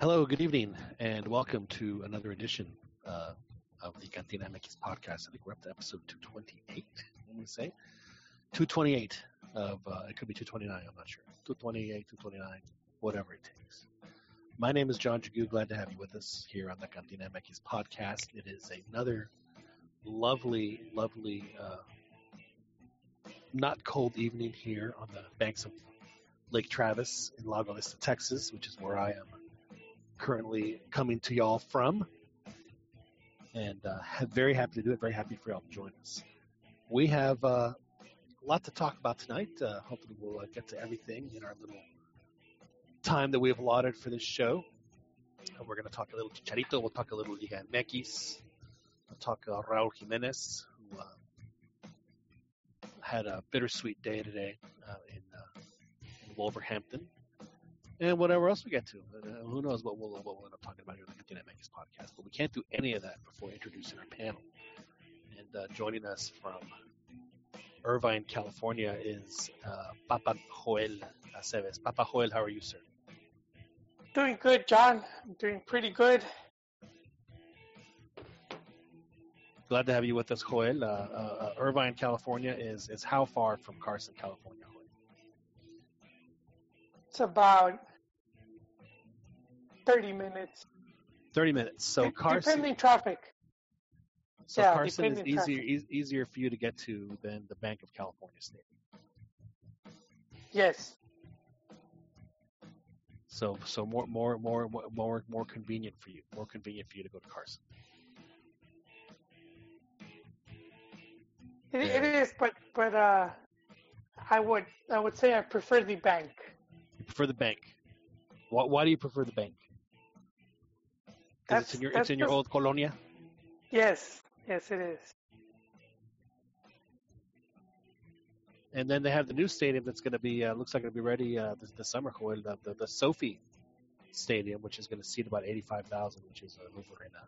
Hello, good evening, and welcome to another edition uh, of the Cantina MX podcast. I think we're up to episode 228, let me say. 228 of, uh, it could be 229, I'm not sure. 228, 229, whatever it takes. My name is John Jagu. Glad to have you with us here on the Cantina MX podcast. It is another lovely, lovely, uh, not cold evening here on the banks of Lake Travis in Lago Vista, Texas, which is where I am currently coming to y'all from. And uh, very happy to do it. Very happy for y'all to join us. We have uh, a lot to talk about tonight. Uh, hopefully, we'll uh, get to everything in our little time that we have allotted for this show. Uh, we're going to talk a little Chicharito. We'll talk a little Liga MX. We'll talk uh, Raul Jimenez, who had a bittersweet day today in, in Wolverhampton and whatever else we get to. Uh, who knows what we'll, what we'll end up talking about here on the Cantina MX podcast. But we can't do any of that before introducing our panel. And uh, joining us from Irvine, California is uh, Papa Joel Aceves. Papa Joel, how are you, sir? Doing good, John. I'm doing pretty good. Glad to have you with us, Joel. Uh, uh, Irvine, California is, is how far from Carson, California? It's about 30 minutes. 30 minutes. So Carson. Depending traffic. So yeah, Carson is easier e- easier for you to get to than the Banc of California State. Yes. So so more more more more more convenient for you. More convenient for you to go to Carson. It, yeah. it is, but but uh, I would I would say I prefer the bank. You prefer the bank. Why, why do you prefer the bank? It's in your it's in your old colonia. Yes, yes, it is. And then they have the new stadium that's going to be uh, looks like it'll be ready uh, this, this summer. The, the, the SoFi Stadium, which is going to seat about eighty five thousand, which is uh, over in uh,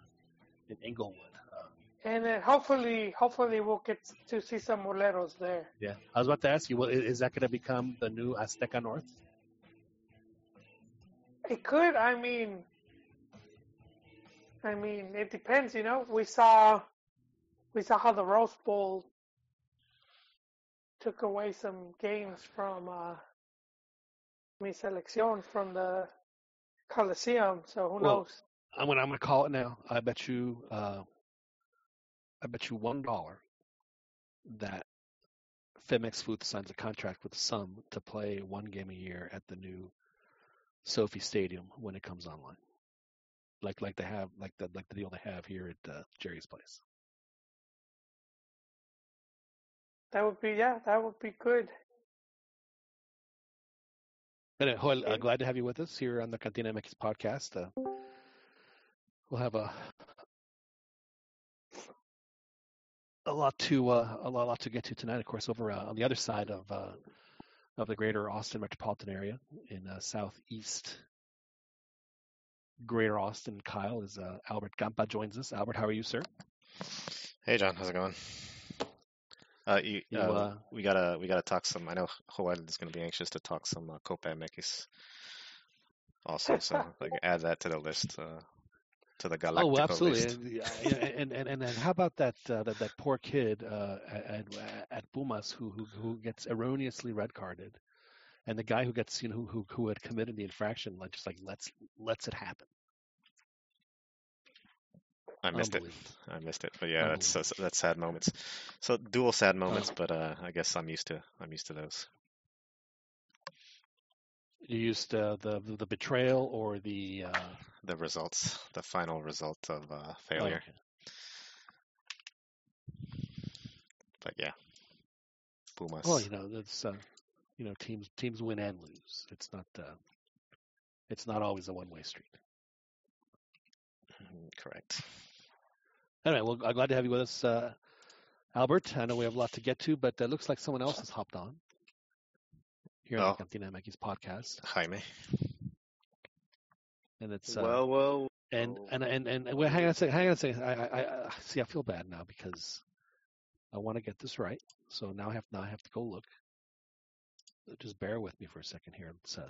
in Inglewood. Uh, and then hopefully, hopefully we'll get to see some boleros there. Yeah, I was about to ask you, well, is that going to become the new Azteca North? It could. I mean, I mean, it depends. You know, we saw we saw how the Rose Bowl took away some games from uh, mi selección from the Coliseum. So who well, knows? I'm gonna I'm gonna call it now. I bet you uh, I bet you one dollar that Femexfut signs a contract with Some to play one game a year at the new SoFi Stadium when it comes online, like like they have like the like the deal they have here at uh, Jerry's place. That would be yeah, that would be good. Anyway, Joel, uh, glad to have you with us here on the Cantina MX podcast. Uh, we'll have a a lot to uh, a lot, a lot to get to tonight. Of course, over uh, on the other side of uh, of the greater Austin metropolitan area in uh, southeast Greater Austin. Kyle is uh, Albert Gampa joins us. Albert, how are you, sir? Hey, John. How's it going? Uh, you, you, uh, we gotta we gotta talk some. I know Joel is gonna be anxious to talk some uh, Copa MX also, so like add that to the list. Uh, to the Galactico Oh, absolutely. List. And, and, and, and how about that uh, that, that poor kid uh, at, at Pumas who, who who gets erroneously red carded, and the guy who gets you know who who had committed the infraction like just like lets lets it happen. I missed it. I missed it. But yeah, that's that's sad moments. So dual sad moments, oh. but uh, I guess I'm used to I'm used to those. You used uh, the the betrayal or the uh... the results, the final result of uh, failure. Oh, okay. But yeah, Pumas. Well, you know that's uh, you know teams teams win and lose. It's not uh, it's not always a one way street. Mm-hmm, correct. Anyway, well, I'm glad to have you with us, uh, Albert. I know we have a lot to get to, but it looks like someone else has hopped on here oh. on the Cantina MX podcast. Jaime. And it's uh, well, well, and and and and, and well, hang on a second. Hang on a second. I, I, I see. I feel bad now because I want to get this right. So now I have now I have to go look. Just bear with me for a second here. Let's uh,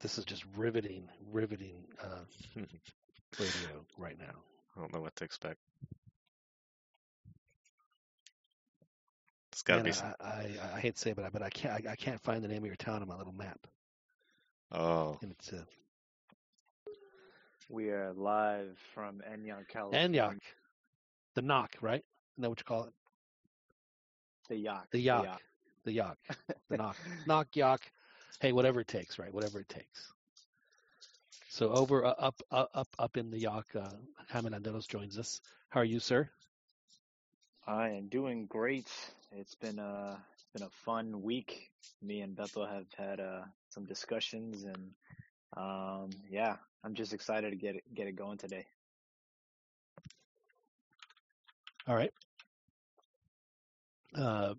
This is just riveting, riveting uh, radio right now. I don't know what to expect. It's got to be. I, I, I, hate to say it, but I, but I can't I, I, can't find the name of your town on my little map. Oh. And it's uh, we are live from Enyaq, California. Enyaq, the knock, right? Isn't that what you call it? The yak. The yak. The yak. The knock. knock yak. Hey, whatever it takes, right? Whatever it takes. So over uh, up uh, up up in the yak, uh, Hammond Andelos joins us. How are you, sir? I am doing great. It's been a been a fun week. Me and Bethel have had uh, some discussions, and um, yeah, I'm just excited to get it get it going today. All right. Uh,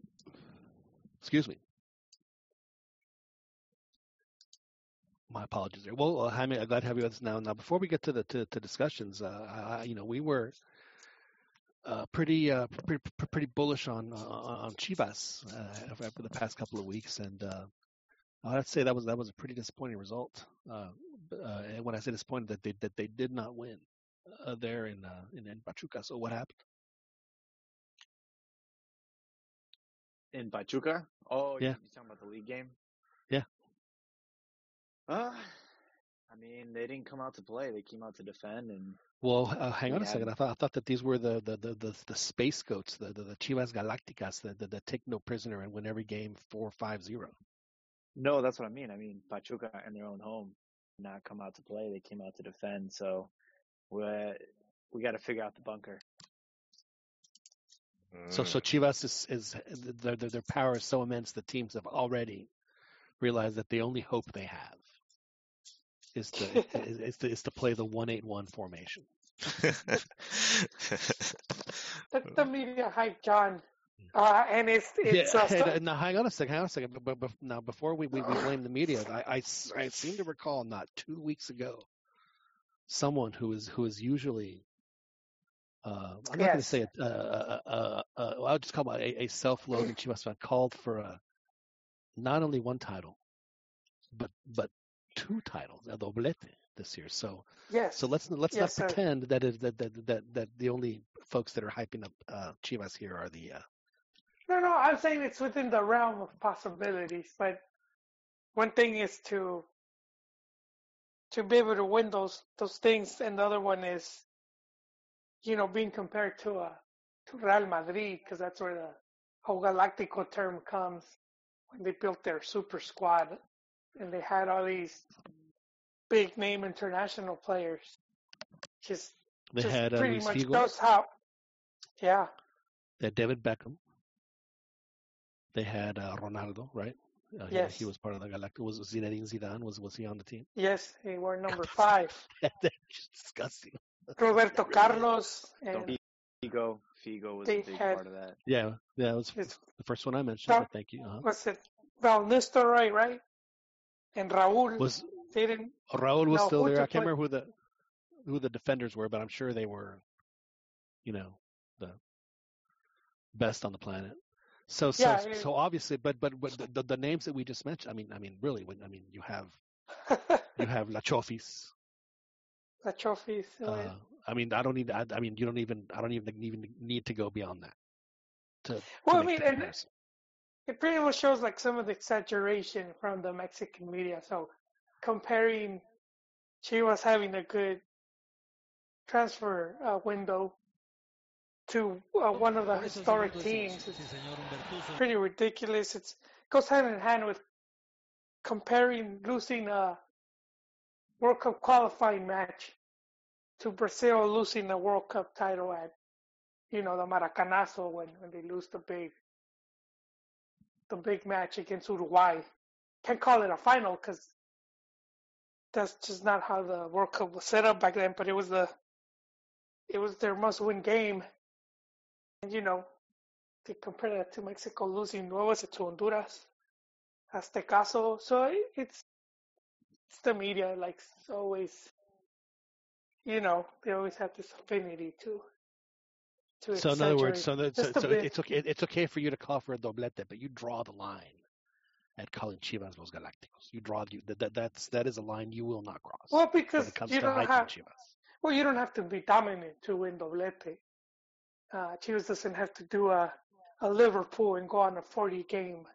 excuse me. My apologies there. Well, uh, Jaime, I'm glad to have you with us now. Now, before we get to the to, to discussions, uh, I, you know, we were uh, pretty, uh, pretty pretty bullish on uh, on Chivas uh, after the past couple of weeks, and uh, I'd say that was that was a pretty disappointing result. Uh, when I say disappointed, that they that they did not win uh, there in, uh, in in Pachuca. So what happened? In Pachuca? Oh, yeah. You talking about the league game? Yeah. Uh, I mean, they didn't come out to play. They came out to defend and. Well, uh, hang on a second. I thought I thought that these were the the the the, the space goats, the, the the Chivas Galacticas, the, the the take no prisoner and win every game four five zero. No, that's what I mean. I mean Pachuca in their own home not come out to play. They came out to defend. So we we got to figure out the bunker. So so mm. Chivas is is their, their their power is so immense that teams have already realized that the only hope they have is to is, is to is to play the one eight one formation. That's the media hype, John. Uh, and it's it's yeah, uh, now hang on a second, hang on a second. But, but, now before we, we, we blame the media, I, I, I seem to recall not two weeks ago, someone who is who is usually uh, I'm not yes. going to say it. Uh, uh, uh, uh I'll just call it a, a self-loathing Chivas fan called for a not only one title, but but two titles, a doblete this year. So yes. So let's let's yes, not pretend that, is, that that that that the only folks that are hyping up uh, Chivas here are the no, no, I'm saying it's within the realm of possibilities. But one thing is to to be able to win those those things, and the other one is, you know, being compared to a uh, to Real Madrid because that's where the whole Galactico term comes when they built their super squad and they had all these big name international players. Just, they just had uh, pretty much knows how. Yeah. They had David Beckham. They had uh, Ronaldo, right? Uh, yes. He, he, was part of the Galactic. Was Zinedine Zidane? Was was he on the team? Yes, he wore number five. That's disgusting. Roberto Carlos and Figo. Figo was a big had, part of that. Yeah, yeah, it was the first one I mentioned. Val, thank you. Uh-huh. Was it Van Nistelrooy, right? And Raúl was they didn't. Raúl was no, still there. I can't remember who the who the defenders were, but I'm sure they were, you know, the best on the planet. So so yeah, so obviously, but but but the, the, names that we just mentioned. I mean, I mean, really, when I mean, you have you have La Chofis. La Chofis. Uh, I mean, I don't need. I, I, mean, you don't even. I don't even even need to go beyond that. To, well, to I mean, and it pretty much shows like some of the exaggeration from the Mexican media. So comparing Chivas having a good transfer uh, window to uh, one of the historic teams. It's pretty ridiculous. It goes hand in hand with comparing losing a World Cup qualifying match to Brazil losing the World Cup title at, you know, the Maracanazo when, when they lose the big the big match against Uruguay. Can't call it a final because that's just not how the World Cup was set up back then. But it was the it was their must-win game and you know, they compare that to Mexico losing, what was it, to Honduras? Aztecazo. So it's, it's the media, like always, you know, they always have this affinity to. To so in other words, so, that, so, so it's okay. It's okay for you to call for a doblete, but you draw the line at calling Chivas Los Galácticos. You draw you that, that that's that is a line you will not cross. Well, because when it comes you to don't have Chivas. well, you don't have to be dominant to win doblete. Uh, Chivas doesn't have to do a a Liverpool and go on a 40 game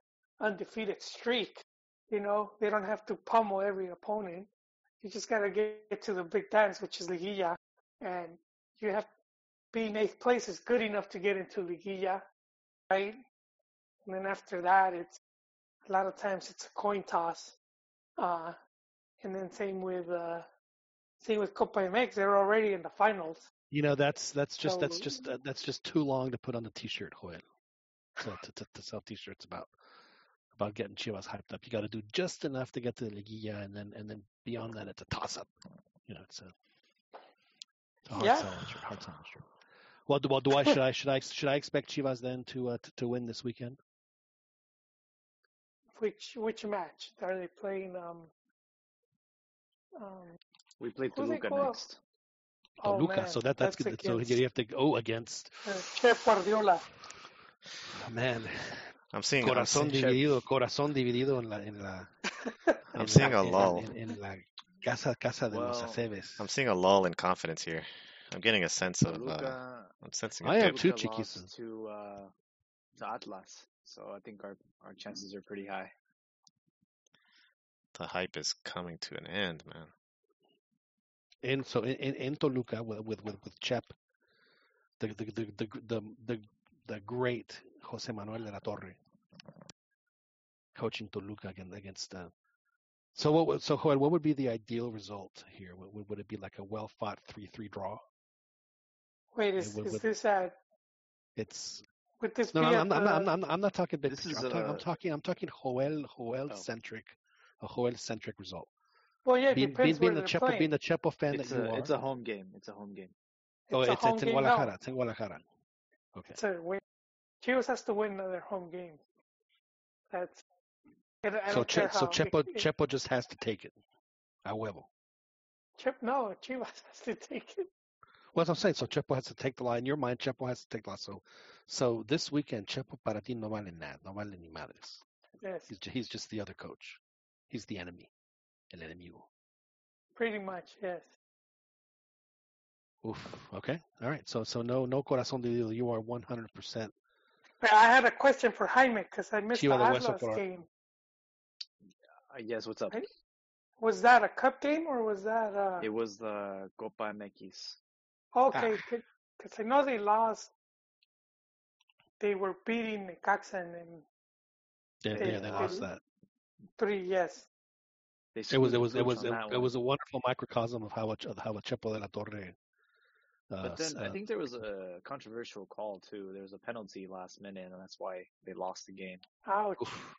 undefeated streak. You know, they don't have to pummel every opponent. You just gotta get to the big dance, which is Liguilla, and you have being eighth place is good enough to get into Liguilla, right? And then after that, it's a lot of times it's a coin toss. Uh, and then same with uh, same with Copa MX, they're already in the finals. You know, that's that's just that's just uh, that's just too long to put on the t-shirt, Joel. So to, to, to sell t-shirts about about getting Chivas hyped up, you got to do just enough to get to the liguilla, and then and then beyond that, it's a toss-up. You know, it's a, it's a hard Yeah. selling shirt. Hard selling shirt. Well, do, well, do I should I should I should I expect Chivas then to uh, to, to win this weekend? Which which match are they playing? Um, um, We play Who Toluca next. Oh Toluca. man, so that that's, good. So against, you have to go against uh, Chep Guardiola. oh, man. I'm seeing. I'm Corazón seeing, dividido, corazón dividido en la en la I'm en seeing la- a lull. en, en la casa casa de los Aceves. I'm seeing a lull in confidence here. I'm getting a sense of. Uh, I'm sensing I a am dip. too, Toluca Chiquison. lost to uh, to Atlas, so I think our our chances are pretty high. The hype is coming to an end, man. In so in, in, in Toluca with with with, with Chep, the the, the the the the the great Jose Manuel de la Torre, coaching Toluca against against. Uh, so what would- so Joel, what would be the ideal result here? Would, would- would it be like a well fought three three draw? Wait, is, would- is would- this at? It's Would this no, be no, at I'm, not- I'm, not, I'm, not, I'm not talking big This picture. is, I'm, talking, I'm talking I'm talking Joel Joel Oh. centric, a Joel centric result. Well, yeah, it Being, being, depends being where the Chepo playing. being the Chepo fan It's that you a are. it's a home game. It's a home game. oh, it's a it's, it's in game. No, Guadalajara. It's in Guadalajara. Okay. it's a win. Chivas has to win their home game. That's. I don't- So don't care che, so Chepo if- if- Chepo just has to take it. A huevo. Chip, no, Chivas has to take it. Well, that's what I'm saying. So Chepo has to take the line. In your mind, Chepo has to take the line. So, so this weekend, Chepo para ti no vale nada. No vale ni madres. Yes, He's, ju- he's just the other coach. He's the enemy. El enemigo. pretty much. Yes. Oof. Okay. All right. So, so no, no corazón dividido. You are 100%. But I had a question for Jaime because I missed Chiva the de Hueso Atlas por- game. Uh, yes, what's up? Hey. Was that a cup game or was that uh? It was the Copa MX. Okay, Ah. because I know they lost. They were beating Necaxa and then Yeah, They- yeah, they they- lost that. three. Yes. They It was, it was, it was, it, it was a wonderful microcosm of how a, Ch- how a Chepo de la Torre. Uh, But then I uh, think there was a controversial call too. There was a penalty last minute, and that's why they lost the game. Ouch. oof.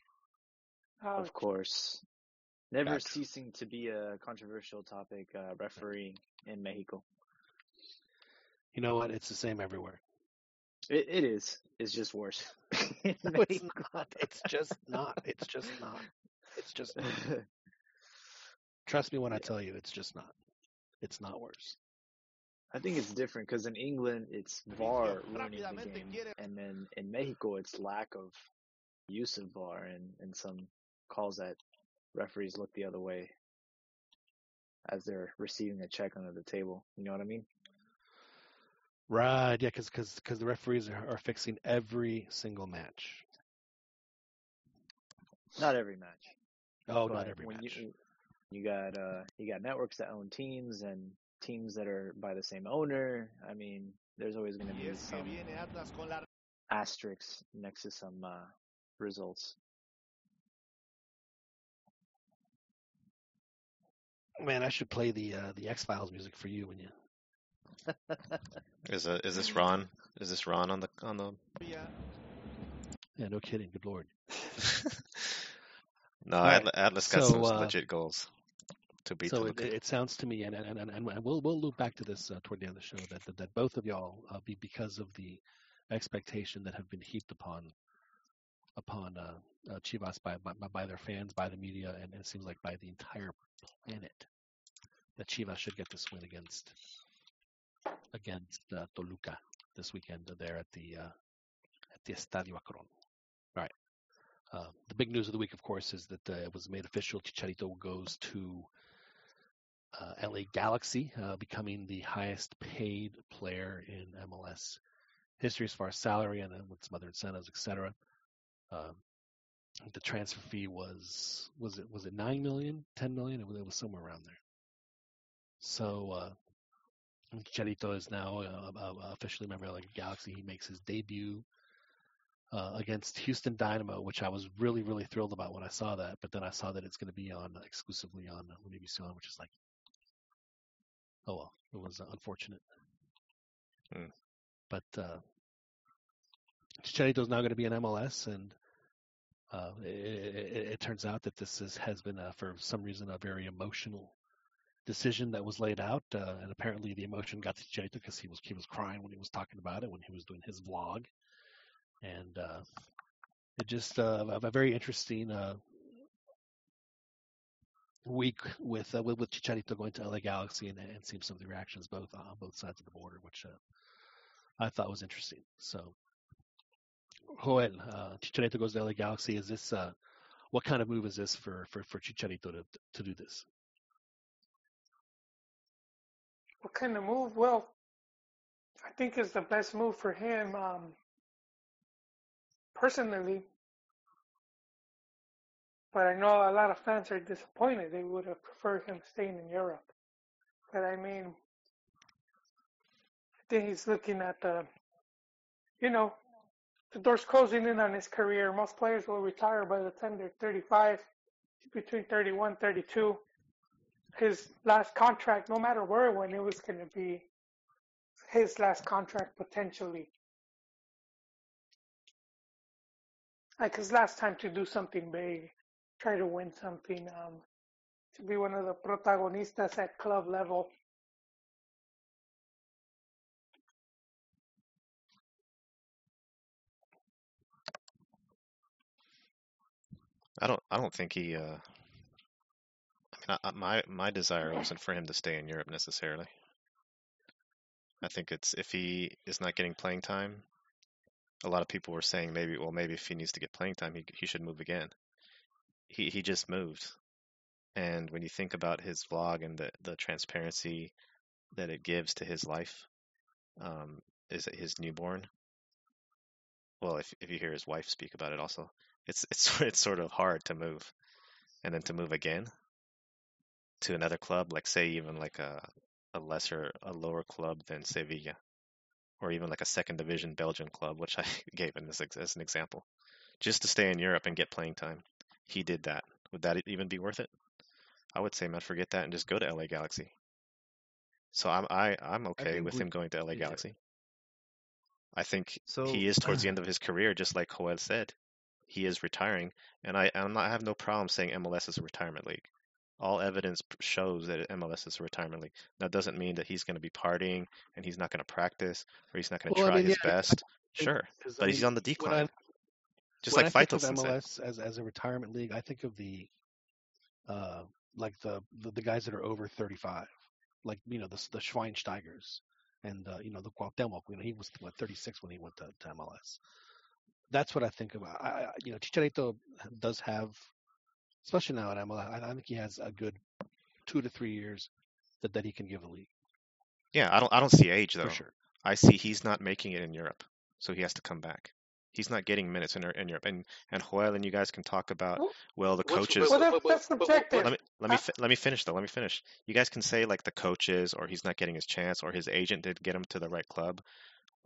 Ouch. Of course, never Back. ceasing to be a controversial topic. Uh, refereeing in Mexico. You know what? It's the same everywhere. It, it is. It's just worse. No, it's not. It's just not. It's just not. It's just not. Trust me when I tell you, it's just not. It's not worse. I think it's different because in England it's VAR ruining the game, and then in Mexico it's lack of use of VAR and, and some calls that referees look the other way as they're receiving a check under the table. You know what I mean? Right? Yeah, because because the referees are, are fixing every single match. Not every match. Oh, but not every match. You, you got uh you got networks that own teams and teams that are by the same owner. I mean, there's always going to be some asterisks next to some uh, results. Man, I should play the uh, the X Files music for you when you. Is uh, is this Ron? Is this Ron on the on the? Yeah, no kidding. Good lord. no, All right. Atlas, Atlas got So, some uh, legit goals to beat So it, it sounds to me, and and, and, and we'll we'll loop back to this uh, toward the end of the show that that, that both of y'all uh, be because of the expectation that have been heaped upon upon uh, uh, Chivas by, by by their fans, by the media, and it seems like by the entire planet that Chivas should get this win against against uh, Toluca this weekend there at the uh, at the Estadio Akron. All right. Uh, the big news of the week, of course, is that uh, it was made official. Chicharito goes to uh, LA Galaxy, uh, becoming the highest paid player in MLS history as far as salary and then with some other incentives, etc. Um, the transfer fee was was it was it nine million, ten million? It was, it was somewhere around there. So uh, is now uh, uh, officially a member of the Galaxy. He makes his debut uh, against Houston Dynamo, which I was really really thrilled about when I saw that. But then I saw that it's going to be on exclusively on Univision, which is like oh well, it was uh, unfortunate. Mm. But uh, Chicharito is now going to be in MLS, and uh, it, it, it, turns out that this is, has been, uh, for some reason, a very emotional decision that was laid out, uh, and apparently the emotion got to Chicharito because he was he was crying when he was talking about it when he was doing his vlog, and uh, it just uh, a very interesting uh, week with, uh, with with Chicharito going to LA Galaxy and, and seeing some of the reactions both uh, on both sides of the border, which uh, I thought was interesting. So, Joel, uh, Chicharito goes to LA Galaxy. Is this uh, what kind of move is this for for for Chicharito to to do this? What kind of move? Well, I think it's the best move for him. Um, personally, but I know a lot of fans are disappointed. They would have preferred him staying in Europe. But I mean, I think he's looking at the, you know, the door's closing in on his career. Most players will retire by the time they're 35, between 31, 32. His last contract, no matter where when it was going to be his last contract potentially. Like his last time to do something big try to win something, um, to be one of the protagonistas at club level. I don't. I don't think he. Uh, I mean, I, my my desire wasn't for him to stay in Europe necessarily. I think it's if he is not getting playing time. A lot of people were saying maybe, well, maybe if he needs to get playing time, he he should move again he he just moved. And when you think about his vlog and the the transparency that it gives to his life, um, is it his newborn? Well, if if you hear his wife speak about it, also, it's it's it's sort of hard to move, and then to move again to another club, like say even like a a lesser a lower club than Sevilla, or even like a second division Belgian club, which I gave in this as an example, just to stay in Europe and get playing time he did that, would that even be worth it? I would say, man, forget that and just go to LA Galaxy. So I'm I I'm okay with we, him going to LA Galaxy. Too. I think so, he is towards the end of his career, just like Joel said. He is retiring, and I I'm not, I have no problem saying MLS is a retirement league. All evidence shows that MLS is a retirement league. That doesn't mean that he's going to be partying and he's not going to practice or he's not going to well, try I mean, his yeah, best. sure, but I mean, he's on the decline. Just when like I think of MLS as as a retirement league, I think of the uh like the, the, the guys that are over 35, like you know the the Schweinsteigers and uh, you know the Cuauhtemoc. You know he was what 36 when he went to, to MLS. That's what I think about. I, you know Chicharito does have, especially now at MLS. I, I think he has a good two to three years that that he can give the league. Yeah, I don't I don't see age though. For sure. I see he's not making it in Europe, so he has to come back he's not getting minutes in, in Europe. And and Joel and you guys can talk about well the coaches. Well, that, that's subjective. Let me let me let me finish though. Let me finish. You guys can say like the coaches or he's not getting his chance or his agent did get him to the right club.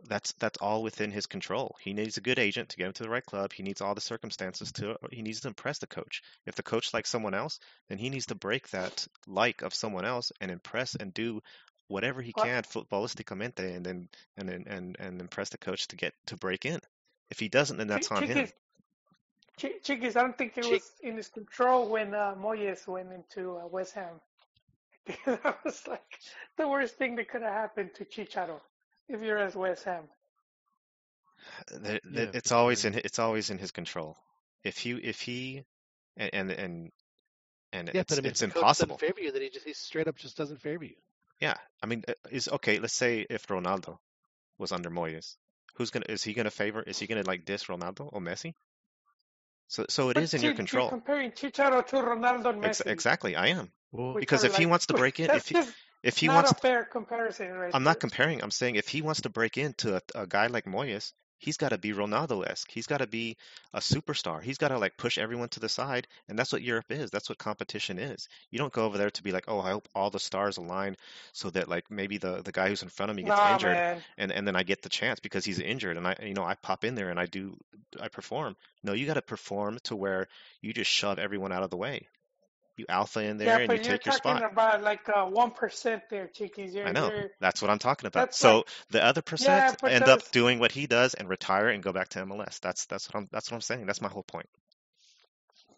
That's that's all within his control. He needs a good agent to get him to the right club. He needs all the circumstances to. He needs to impress the coach. If the coach likes someone else, then he needs to break that like of someone else and impress and do whatever he can futbolisticamente and then and then and, and impress the coach to get to break in. If he doesn't, then that's on him. Chiquis, I don't think it was in his control when uh, Moyes went into uh, West Ham. that was like the worst thing that could have happened to Chicharo if you're as West Ham. The, the, yeah, it's always in it's always in his control. If he if he and and and, and yeah, it's, but I mean, it's impossible. Doesn't favor you, then he just he straight up just doesn't favor you. Yeah, I mean, uh, is okay. Let's say if Ronaldo was under Moyes, Who's gonna is he gonna favor? Is he gonna like diss Ronaldo or Messi? So so it but is in your control. You're comparing Chicharito to Ronaldo and Messi. Ex- exactly, I am. Well, because if like, he wants to break in, if he, if he not wants, a fair comparison. Right I'm not comparing. I'm saying if he wants to break into a, a guy like Moyes, he's got to be Ronaldo-esque. He's got to be a superstar. He's got to like push everyone to the side, and that's what Europe is. That's what competition is. You don't go over there to be like, oh, I hope all the stars align so that like maybe the the guy who's in front of me gets nah, injured, man. and and then I get the chance because he's injured, and I you know I pop in there and I do I perform. No, you got to perform to where you just shove everyone out of the way you alpha in there yeah, and you take your spot. You're talking about like uh, one uh, there, Chiquis. You're, I know. You're... That's what I'm talking about. So like... the other percent yeah, end those... up doing what he does and retire and go back to MLS. That's that's what I'm that's what I'm saying. That's my whole point.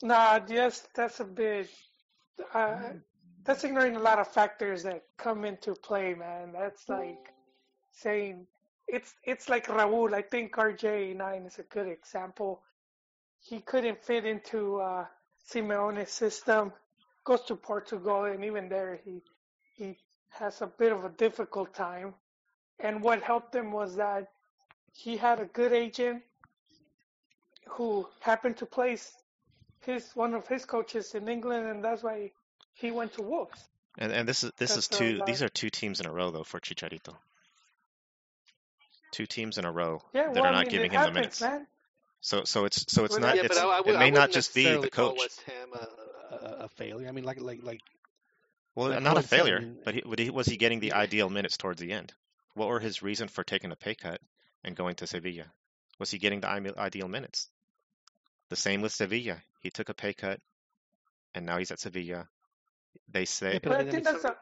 Nah, yes, that's a bit. Uh, that's ignoring a lot of factors that come into play, man. That's like saying it's it's like Raul. I think RJ9 is a good example. He couldn't fit into uh, Simeone's system goes to Portugal, and even there he he has a bit of a difficult time. And what helped him was that he had a good agent who happened to place his one of his coaches in England, and that's why he went to Wolves. And and this is this is two. Uh, these are two teams in a row though for Chicharito. Two teams in a row yeah, that well, are not I mean, giving him happens, the minutes. Man. So so it's so it's well, not. Yeah, it's, I, I would, it may not just be the coach. West Ham a, a, a, failure. I mean, like like like. Well, like not a failure, said, I mean, but he, was he getting the ideal minutes towards the end? What were his reason for taking a pay cut and going to Sevilla? Was he getting the ideal minutes? The same with Sevilla. He took a pay cut, and now he's at Sevilla. They say. Yeah, but I mean, some,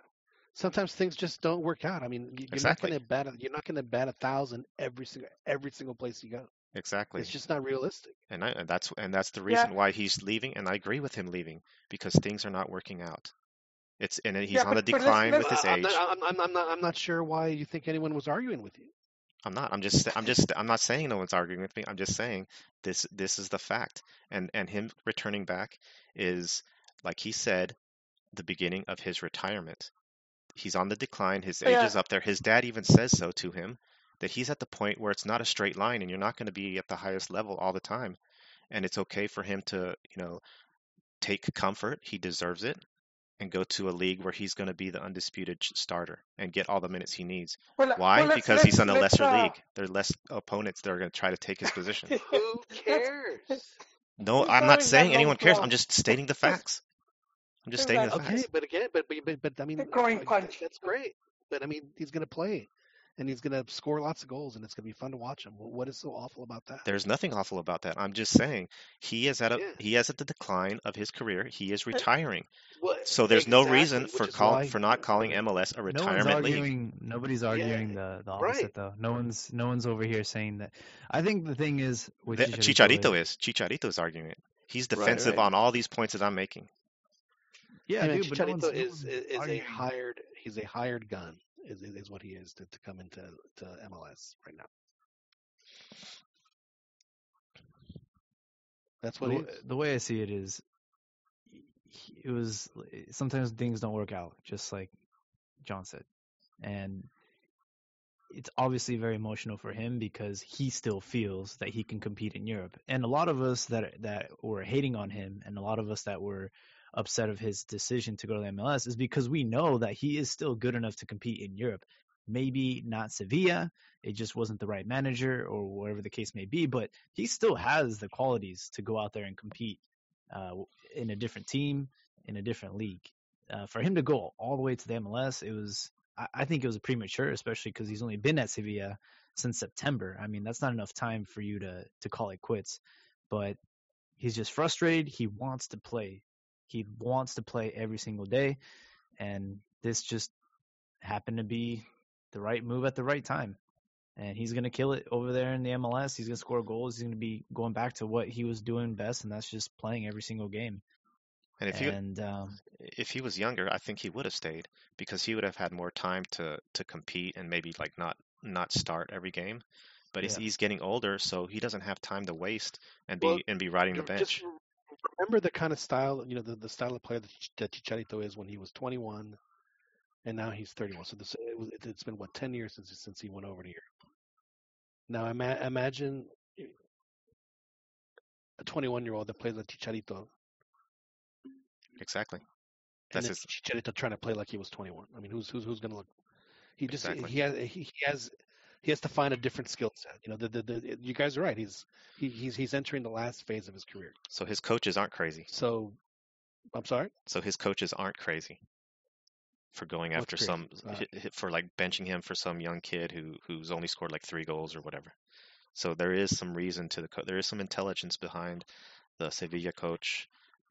sometimes things just don't work out. I mean, you're exactly. not going to bat. You're not going to bat a thousand every single every single place you go. Exactly. It's just not realistic. And, I, and that's and that's the reason yeah. why he's leaving. And I agree with him leaving because things are not working out. It's and he's yeah, on but, the decline with his I'm age. Not, I'm, I'm, not. I'm not sure why you think anyone was arguing with you. I'm not. I'm just. I'm just. I'm not saying no one's arguing with me. I'm just saying this. This is the fact. And and him returning back is like he said, the beginning of his retirement. He's on the decline. His age yeah. is up there. His dad even says so to him that he's at the point where it's not a straight line and you're not going to be at the highest level all the time. And it's okay for him to, you know, take comfort. He deserves it and go to a league where he's going to be the undisputed starter and get all the minutes he needs. Well, Why? well, because he's on a lesser uh... league. There are less opponents that are going to try to take his position. Who cares? No, I'm not saying anyone cares. I'm just stating the facts. I'm just stating the okay, facts. but again, but but but, but I mean, growing punch. That's great. But I mean, he's going to play and he's going to score lots of goals, and it's going to be fun to watch him. What is so awful about that? There's nothing awful about that. I'm just saying he is at a yeah. he is at the decline of his career. He is retiring. so there's exactly, no reason for call why, for not calling uh, MLS a retirement no arguing, league. Nobody's arguing yeah. the, the opposite right. though. No one's no one's over here saying that. I think the thing is with the, Chicharito, Chicharito is Chicharito is arguing it. He's defensive right, right. on all these points that I'm making. Yeah, I mean, dude, Chicharito no is is, is a hired he's a hired gun is, is what he is to, to come into to MLS right now. That's what the, the way I see it is, it was sometimes things don't work out, just like John said, and it's obviously very emotional for him because he still feels that he can compete in Europe. And a lot of us that that were hating on him, and a lot of us that were upset of his decision to go to the MLS is because we know that he is still good enough to compete in Europe. Maybe not Sevilla, it just wasn't the right manager or whatever the case may be, but he still has the qualities to go out there and compete uh, in a different team, in a different league. Uh, for him to go all the way to the MLS, it was I, I think it was premature, especially because he's only been at Sevilla since September. I mean, that's not enough time for you to to call it quits. But he's just frustrated. He wants to play. He wants to play every single day, and this just happened to be the right move at the right time. And he's going to kill it over there in the MLS. He's going to score goals. He's going to be going back to what he was doing best, and that's just playing every single game. And if and, he um, if he was younger, I think he would have stayed because he would have had more time to to compete and maybe like not not start every game. But yeah. he's, he's getting older, so he doesn't have time to waste and be well, and be riding the bench remember the kind of style, you know, the, the style of player that, Chicharito is when he was 21, and now he's 31. So this, it was, it's been what 10 years since since he went over to Europe. Now ima- imagine a 21 year old that plays with Chicharito. Exactly. And That's then his. Chicharito trying to play like he was 21. I mean, who's who's who's going to look? He just Exactly. he has he, he has he has to find a different skill set. You know, the, the, the you guys are right. He's he, he's he's entering the last phase of his career. So his coaches aren't crazy. So, I'm sorry. So his coaches aren't crazy for going What's after crazy? some Uh, for like benching him for some young kid who who's only scored like three goals or whatever. So there is some reason to the co- there is some intelligence behind the Sevilla coach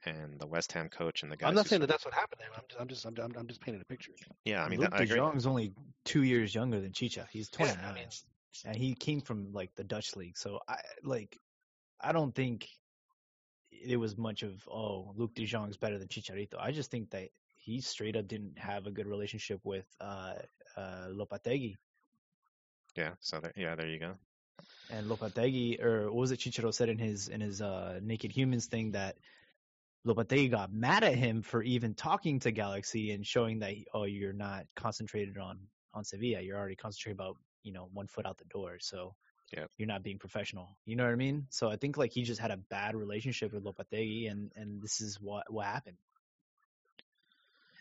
and the West Ham coach and the guys. I'm not saying that that's what happened. I'm just I'm just I'm, I'm, I'm just painting a picture. yeah, I mean Luuk that, I De agree. Jong's only two years younger than Chicha. He's Yeah, I mean, and he came from like the Dutch league. So I like, I don't think it was much of oh Luuk De Jong's better than Chicharito. I just think that he straight up didn't have a good relationship with uh, uh, Lopetegui. Yeah, so there, yeah, there you go. and Lopetegui, or what was it Chicharo said in his in his uh, Naked Humans thing that Lopetegui got mad at him for even talking to Galaxy and showing that oh you're not concentrated on on Sevilla, you're already concentrated about you know one foot out the door, so Yep. you're not being professional. You know what I mean? So I think like he just had a bad relationship with Lopetegui, and and this is what what happened.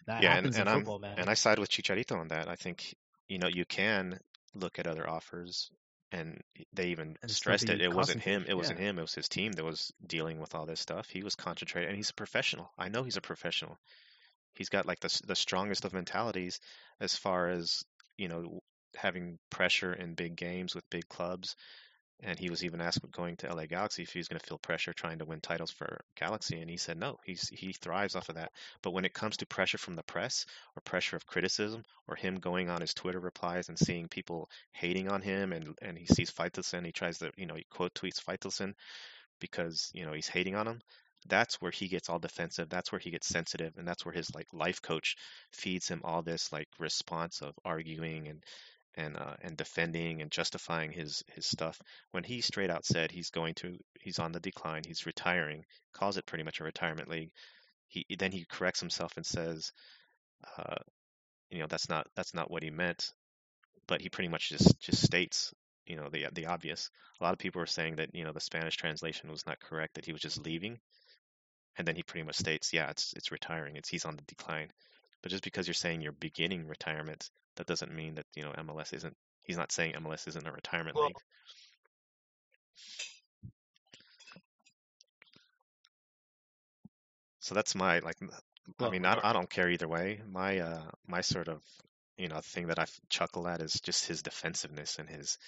That yeah, and, happens and I'm man. and I side with Chicharito on that. I think you know you can look at other offers, and they even And stressed it. It wasn't him. It wasn't him. It was his team that was dealing with all this stuff. He was concentrated, and he's a professional. I know he's a professional. He's got like the the strongest of mentalities as far as you know having pressure in big games with big clubs. And he was even asked going to LA Galaxy if he was going to feel pressure trying to win titles for Galaxy, and he said no. He's he thrives off of that. But when it comes to pressure from the press or pressure of criticism or him going on his Twitter replies and seeing people hating on him and and he sees Faitelson, he tries to you know he quote tweets Faitelson because you know he's hating on him. That's where he gets all defensive. That's where he gets sensitive, and that's where his like life coach feeds him all this like response of arguing and and uh, and defending and justifying his his stuff. When he straight out said he's going to he's on the decline, he's retiring, calls it pretty much a retirement league. He then he corrects himself and says, uh, you know, that's not that's not what he meant. But he pretty much just just states, you know, the the obvious. A lot of people are saying that you know the Spanish translation was not correct, that he was just leaving, and then he pretty much states, yeah, it's it's retiring, it's he's on the decline. But just because you're saying you're beginning retirement, that doesn't mean that you know MLS isn't. He's not saying MLS isn't a retirement Well, league. So that's my like. I mean, I, I don't care either way. My uh my sort of you know thing that I chuckle at is just his defensiveness and his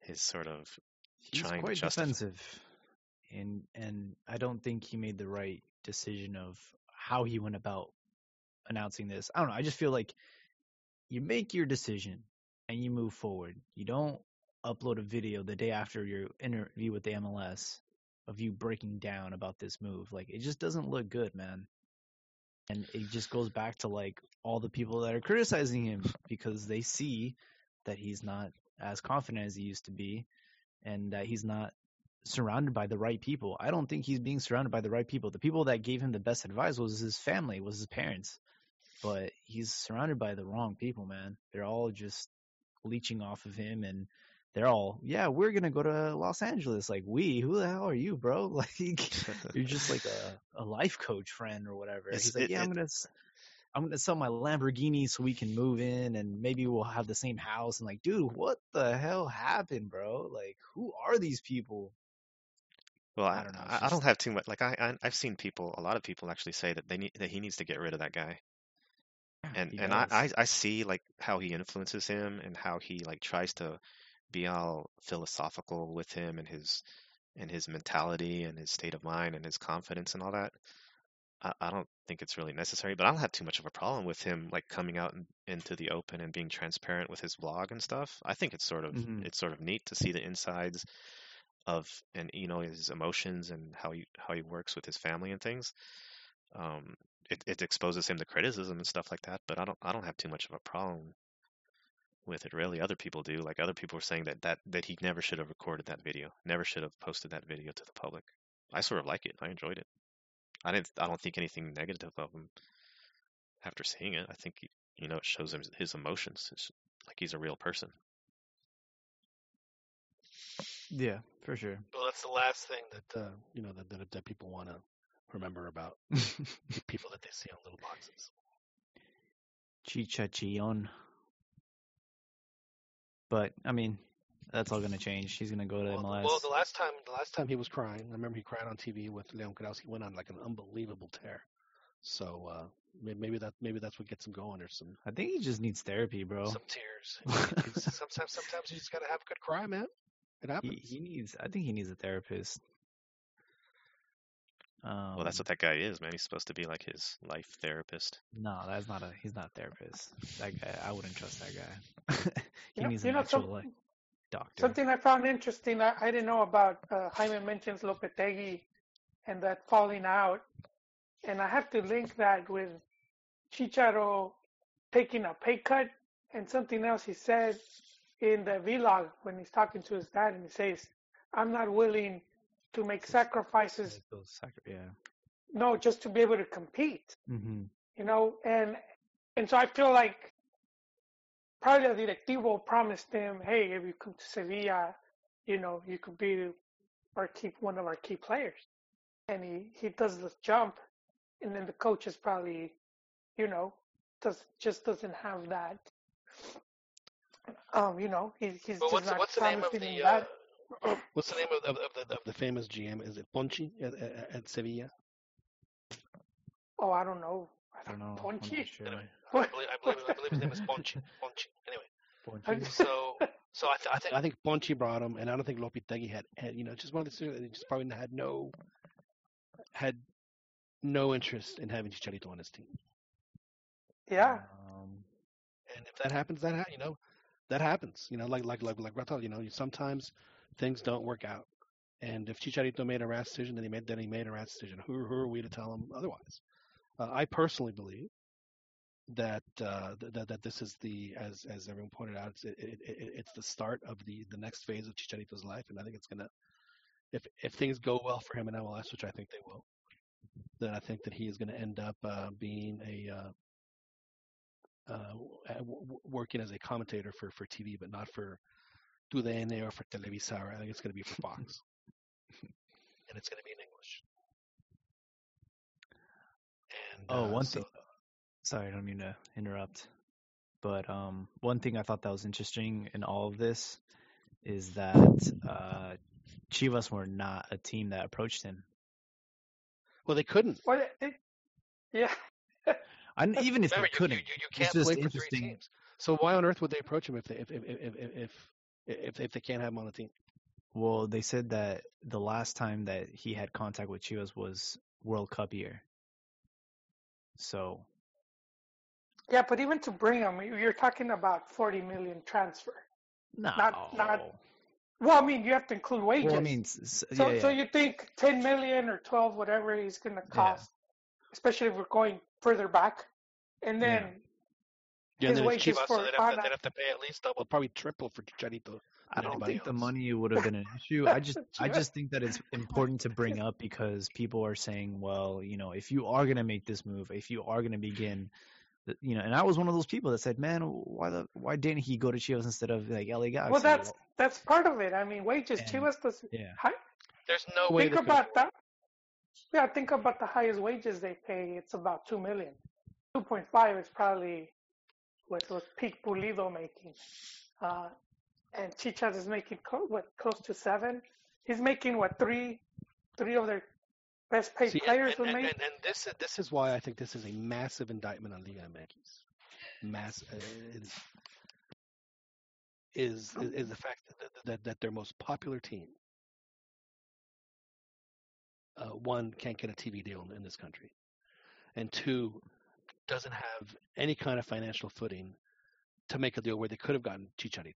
his sort of He's trying to quite justify. defensive, and and I don't think he made the right decision of how he went about announcing this. I don't know. I just feel like you make your decision and you move forward. You don't upload a video the day after your interview with the MLS of you breaking down about this move. Like it just doesn't look good, man. And it just goes back to like all the people that are criticizing him because they see that he's not as confident as he used to be and that he's not surrounded by the right people. I don't think he's being surrounded by the right people. The people that gave him the best advice was his family, was his parents. But he's surrounded by the wrong people, man. They're all just leeching off of him and they're all, yeah, we're gonna go to Los Angeles. Like we, who the hell are you, bro? Like you're just like a, a life coach friend or whatever. It's- He's like, it- yeah, I'm gonna I'm gonna sell my Lamborghini so we can move in and maybe we'll have the same house. And like, dude, what the hell happened, bro? Like, who are these people? Well, I I, don't know, I, I don't have too much. Like I, I, I've seen people, a lot of people actually say that they need that he needs to get rid of that guy. And He and I, I, does. I see like how he influences him and how he like tries to be all philosophical with him and his and his mentality and his state of mind and his confidence and all that. I, I don't think it's really necessary, but I don't have too much of a problem with him like coming out in, into the open and being transparent with his blog and stuff. I think it's sort of Mhm. it's sort of neat to see the insides of and you know his emotions and how he how he works with his family and things. Um, it it exposes him to criticism and stuff like that, but I don't I don't have too much of a problem with it really. Other people do. Like other people are saying that that that he never should have recorded that video, never should have posted that video to the public. I sort of like it. I enjoyed it. I didn't. I don't think anything negative of him after seeing it. I think you know it shows him his emotions. It's like he's a real person. Yeah, for sure. Well, that's the last thing that uh, you know that that, that people want to remember about people that they see on little boxes. Chichachillon. But I mean, that's all gonna change. He's gonna go to Well, MLS. well, the last time the last time he was crying, I remember he cried on TV with Leon Krauze. He went on like an unbelievable tear. So uh, maybe that maybe that's what gets him going, or some I think he just needs therapy, bro. some tears. Sometimes sometimes you just gotta have a good cry, man. It He, happens. he needs. I think he needs a therapist. Um, Well, that's what that guy is, man. He's supposed to be like his life therapist. No, that's not a. He's not a therapist. That guy. I wouldn't trust that guy. he You know, needs you an know actual some- like doctor. Something I found interesting, I, I didn't know about, uh, Jaime mentions Lopetegui and that falling out. And I have to link that with Chicharo taking a pay cut and something else he said in the vlog when he's talking to his dad and he says, I'm not willing to make sacrifices, those sacri- yeah. no, just to be able to compete. hmm you know, and and so I feel like probably the directivo promised them, hey, if you come to Sevilla, you know, you could be our key one of our key players. And he he does this jump, and then the coach is probably, you know, does just doesn't have that. Um, you know, he, he's But just what's not what's the name of the uh, that. What's the name of, of, of the of the famous GM? Is it Monchi at, at, at Sevilla? Oh, I don't know. I don't know. Monchi? sure. Anyway, I believe, I believe I believe his name is Monchi. Monchi. Anyway, Monchi? so so I, th- I think I think Monchi brought him, and I don't think Lopetegui had, had you know just one of the situations he just probably had no had no interest in having Chicharito on his team. Yeah, Um, And if that happens, that ha- you know that happens. You know, like like like like Ratal, you know, sometimes things don't work out. And if Chicharito made a rash decision, then he made then he made a rash decision. Who who are we to tell him otherwise? Uh, I personally believe that uh, that that this is the as as everyone pointed out, it's it, it, it, it's the start of the the next phase of Chicharito's life, and I think it's gonna if if things go well for him in MLS, which I think they will, then I think that he is going to end up uh, being a uh, uh, working as a commentator for, for TV, but not for TUDN or for Televisa. Or I think it's going to be for Fox, and it's going to be in English. And, Oh, uh, one so- thing. Sorry, I don't mean to interrupt. But um, one thing I thought that was interesting in all of this is that uh, Chivas were not a team that approached him. Well, they couldn't. well, it, it, yeah. And even if Remember, they couldn't, you, you, you can't just play for three interesting. teams. So why on earth would they approach him if they if if if if if, if, if they can't have him on the team? Well, they said that the last time that he had contact with Chivas was World Cup year. So Yeah, but even to bring him, you- you're talking about 40 million transfer. no. Not- not- Well, I mean, you have to include wages. Well, I mean, s- s- so, yeah, so you think 10 million or 12, whatever he's going to cost, especially if we're going further back, and then Yeah, His and then wages for so they'd have, to, they'd have to pay at least double, probably triple for Chicharito. I don't anybody think the else. money would have been an issue. I just I just think that it's important to bring up because people are saying, well, you know, if you are going to make this move, if you are going to begin you know, and I was one of those people that said, "Man, why the why didn't he go to Chivas instead of like LA Galaxy?" well, that's that's part of it. I mean, wages. And- Chivas does. yeah. Hi, There's no way. think about that. Yeah, think about the highest wages they pay. It's about two million. Two point five is probably what was peak Pulido making, uh, and Chicharito is making close, what close to seven. He's making what three, three of their best paid See, players and, and, make. and, and this is this is why I think this is a massive indictment on Liga MX. Mass uh, is, is is is the fact that, that that their most popular team, uh, one can't get a TV deal in, in this country, and two doesn't have any kind of financial footing to make a deal where they could have gotten Chicharito.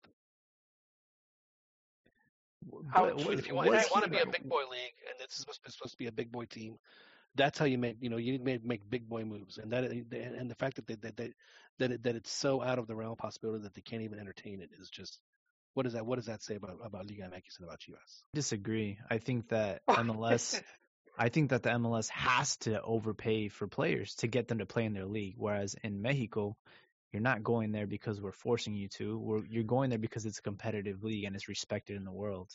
How- But if you want, if you want to be a big boy league, and this is supposed to, supposed to be a big boy team, that's how you make. You know, you need to make, make big boy moves, and that and the fact that they, that they, that it, that it's so out of the realm of possibility that they can't even entertain it is just. What does that What does that say about about Liga MX and about Chivas? disagree. I think that MLS I think that the MLS has to overpay for players to get them to play in their league. Whereas in Mexico, you're not going there because we're forcing you to. We're, you're going there because it's a competitive league and it's respected in the world.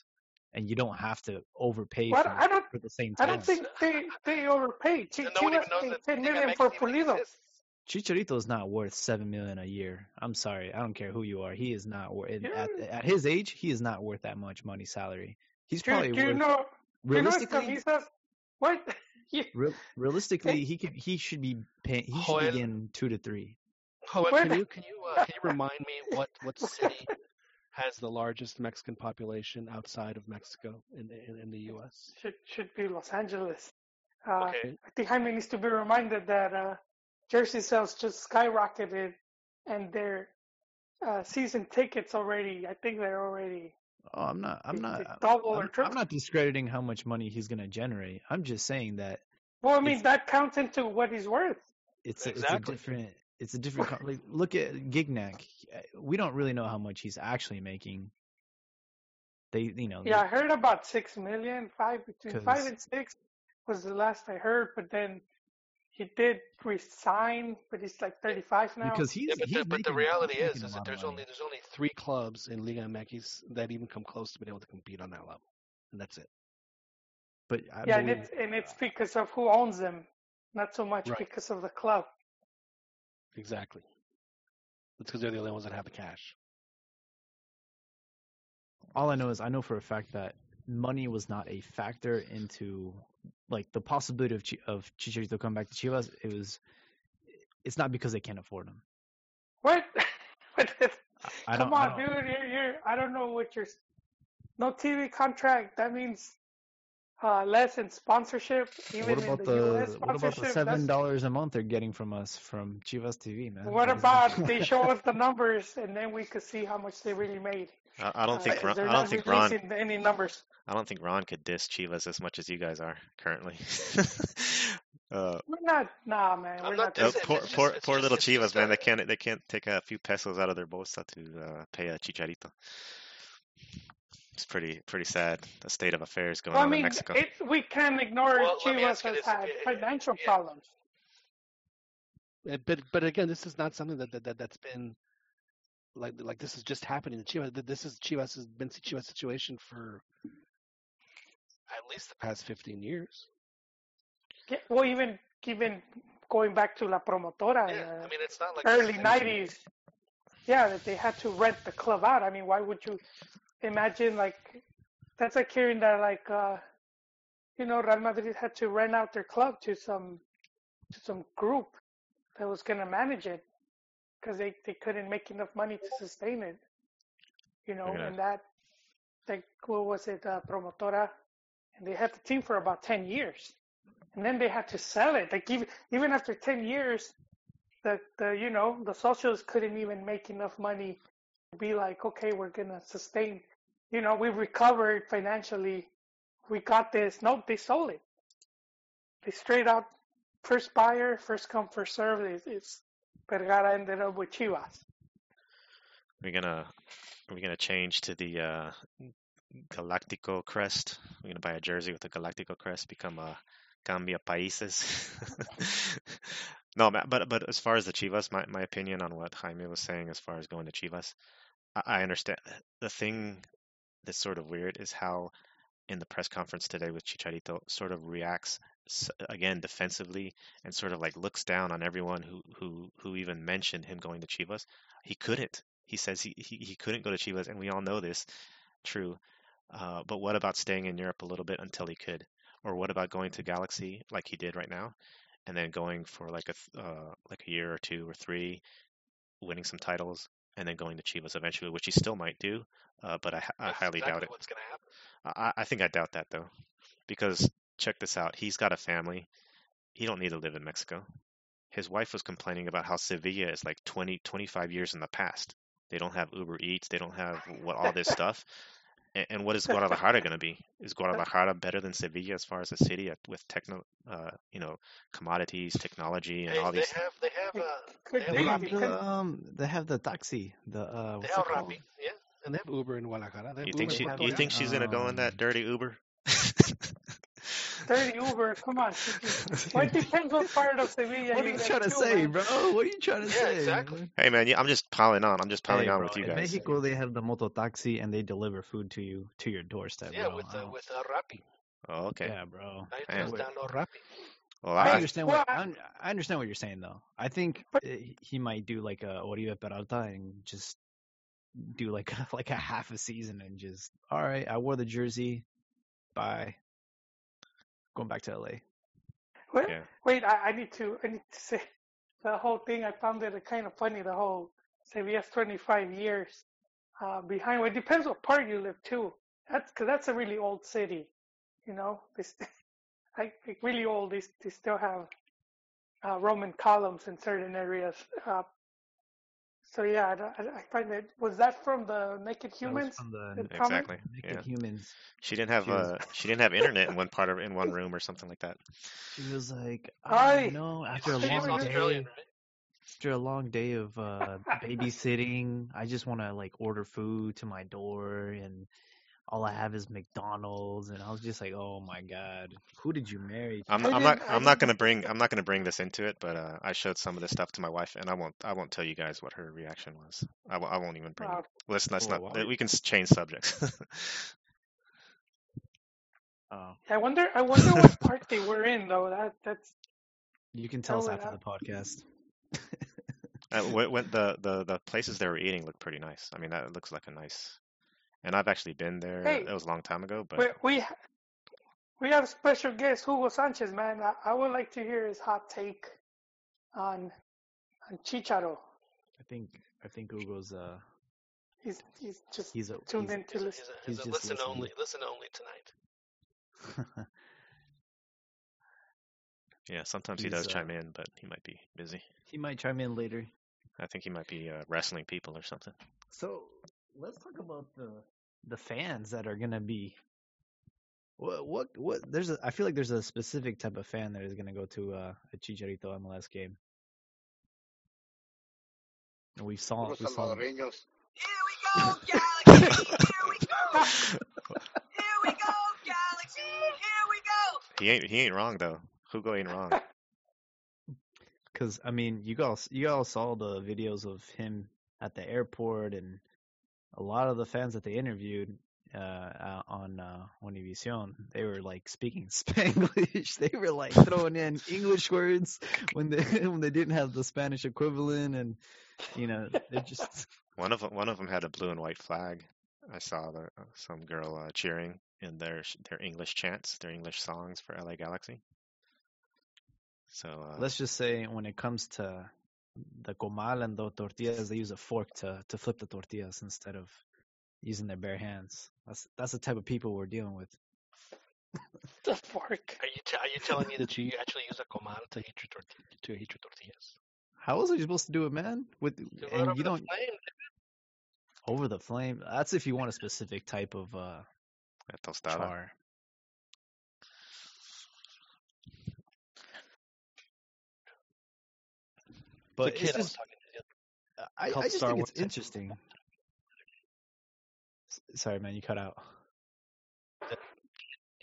and you don't have to overpay Well, for, I don't. for the same I don't think they they overpaid. Chi- no Chivas paid that ten Liga million for Pulido. exists. Chicharito is not worth seven million a year. I'm sorry, I don't care who you are. He is not worth at, Yeah. at his age. He is not worth that much money salary. He's Do, probably do you worth know? Do you know realistically. Escamisas? What? You- Real, realistically, he could he should be paying. He should Joel- be getting two to three. Joel, can you can you uh, can you remind me what what city has the largest Mexican population outside of Mexico in in, in the U.S.? should should be Los Angeles. Uh, Okay, I think Jaime needs to be reminded that uh, jersey sales just skyrocketed, and their uh, season tickets already. I think they're already. Oh, I'm not. I'm not. it's uh, I'm, or I'm- triple. I'm not discrediting how much money he's gonna generate. I'm just saying that Well, I mean that counts into what he's worth. it's a, it's a different. It's a different. Like, look at Gignac. Eh, we don't really know how much he's actually making. They, you know. Yeah, I heard about six million, five between five and six was the last I heard. But then he did resign, but he's like 35 now. because he's. yeah, but, he's the, but the reality is is that there's only there's only three clubs in Liga MX that even come close to being able to compete on that level, and that's it. But I yeah, and it's and it's because of who owns them, not so much Right. because of the club. Exactly. It's because they're the only ones that have the cash. all I know is I know for a fact that money was not a factor into like the possibility of Chi- of Chicharito coming back to Chivas. It was. It's not because they can't afford him. What? What is- I Come don't. I on, dude. You're, you're, I don't know what you're. No TV contract. That means uh, less in sponsorship. Even What about in the the, US what about the seven dollars a month they're getting from us from Chivas TV, man? What about they show us the numbers and then we could see how much they really made? I, I don't Uh, Ron, I don't think Ron any numbers. I don't think Ron could diss Chivas as much as you guys are currently. uh, We're not, nah, man. I'm We're not not. uh, It's- poor just- poor, poor just- little Chivas, just, man. They can't they can't take a few pesos out of their bolsa to uh, pay a Chicharito. It's pretty pretty sad the state of affairs going Well, I on in mean, Mexico. it, we can't ignore Well, Chivas has this. had Eh, eh, financial yeah. problems. Uh, But but again, this is not something that, that, that that's been like like this is just happening to Chivas. Th- This is Chivas has been Chivas situation for at least the past fifteen years. Yeah, well, even even going back to La Promotora Yeah, the I mean it's not like early '90s, yeah, that they had to rent the club out. I mean, why would you imagine like that's like hearing that like uh, you know Real Madrid had to rent out their club to some to some group that was gonna manage it because they they couldn't make enough money to sustain it. You know, at and that like what was it, uh, Promotora, and they had the team for about ten years, and then they had to sell it. Like even even after ten years, the the you know the socials couldn't even make enough money to be like, okay, we're gonna sustain. You know, we've recovered financially. We got this. No, they sold it. They straight out first buyer, first come, first serve. It's, it's Vergara ended up with Chivas. We're gonna we're gonna change to the uh, Galactico crest. We're gonna buy a jersey with the Galactico crest, become a Cambia Países. no, but but as far as the Chivas, my my opinion on what Jaime was saying as far as going to Chivas, I, I understand. The thing that's sort of weird is how in the press conference today with Chicharito sort of reacts again defensively and sort of like looks down on everyone who who who even mentioned him going to Chivas. He couldn't. He says he, he, he couldn't go to Chivas, and we all know this. True. Uh, but what about staying in Europe a little bit until he could? Or what about going to Galaxy like he did right now, and then going for like a uh, like a year or two or three, winning some titles, and then going to Chivas eventually, which he still might do. Uh, but I, That's highly exactly doubt it. What's gonna happen? I, I think I doubt that though, because check this out. He's got a family. He don't need to live in Mexico. His wife was complaining about how Sevilla is like 20, 25 years in the past. They don't have Uber Eats. They don't have what all this stuff. And, and what is Guadalajara going to be? Is Guadalajara better than Sevilla as far as a city with techno, uh, you know, commodities, technology, and Hey, all they these? have they have uh, They They have have the um. They have the taxi. The uh. they have it? Rappi, yeah, and they have Uber in Guadalajara. They have You think Uber she? You think she's going to go in that Um, dirty Uber? 30 Uber. Come on. Well, it depends what part of Sevilla What are you you trying to to, say, man. bro? What are you trying to Yeah, say? exactly. Hey man, I'm just piling on. I'm just piling Hey, on bro, with you guys. in guys. Mexico, they have the mototaxi and they deliver food to you to your doorstep. Yeah, bro. with I uh, with uh, Rappi. Oh, okay. Yeah, bro. Ahí Man. te Rappi. Well, I I, understand what well, I, I understand what you're saying though. I think But- he might do like a Oribe Peralta and just do like a, like a half a season and just all right. I wore the jersey. Bye. Going back to LA. Wait, Yeah. wait I, I need to I need to say the whole thing. I found it kind of funny. The whole Sevilla's 25 years uh, behind. Well, it depends what part you live too. That's because that's a really old city. You know, this like really old. They, they still have uh, Roman columns in certain areas. Uh, so yeah, I, don't- I, I find that was that from the Naked Humans. from the the exactly. Naked Yeah. Humans. She didn't have She was- uh she didn't have internet in one part of in one room or something like that. She was like, Aye. oh, you know, after a She's long Australian, day, right? after a long day of uh, babysitting, I just want to like order food to my door, and all I have is McDonald's, and I was just like, oh my god, who did you marry? I'm, I I'm not I I'm not gonna bring I'm not gonna bring this into it, but uh, I showed some of this stuff to my wife, and I won't I won't tell you guys what her reaction was. I, w- I won't even bring Wow. it. Let's let's Oh, not wow. we can change subjects. Oh, I wonder. I wonder what part they were in though. That that's you can tell us after yeah. the podcast. uh, when, when the the the places they were eating looked pretty nice. I mean, that looks like a nice. And I've actually been there. Hey. It was a long time ago, but we we we have a special guest Hugo Sanchez, man. I, I would like to hear his hot take on on Chicharo. I think I think Hugo's uh He's he's just he's a tuned he's, in to listen. He's a, he's He's a listen listening. only, listen only tonight. yeah, sometimes he does uh, chime in, but he might be busy. he might chime in later. I think he might be uh, wrestling people or something. So let's talk about the the fans that are gonna be. What what what? There's a. I feel like there's a specific type of fan that is gonna go to uh, a Chicharito MLS game. And we saw Puros we saw them. salvadoreños. Here we go, Galaxy! Here we go! Here we go, Galaxy! Here we go! He ain't he ain't wrong though. Hugo ain't wrong. Because I mean, you all you all saw the videos of him at the airport, and a lot of the fans that they interviewed uh, uh, on uh, Univision, they were like speaking Spanglish. they were like throwing in English words when they when they didn't have the Spanish equivalent, and you know they just One of 'em- one of them had a blue and white flag. I saw the, uh, some girl uh, cheering in their their English chants, their English songs for LA Galaxy. So uh, let's just say when it comes to the comal and the tortillas, they use a fork to to flip the tortillas instead of using their bare hands. That's that's the type of people we're dealing with. The fork. Are you t- are you telling me that you actually use a comal to heat your torti- to heat your tortillas? How else are you supposed to do it, man? With Do it and over you the don't flame. over the flame. That's if you want a specific type of uh tostada. char. But kid it's I was just, talking to. the- I, I just Star think Wars it's interesting. Sorry, man, you cut out. the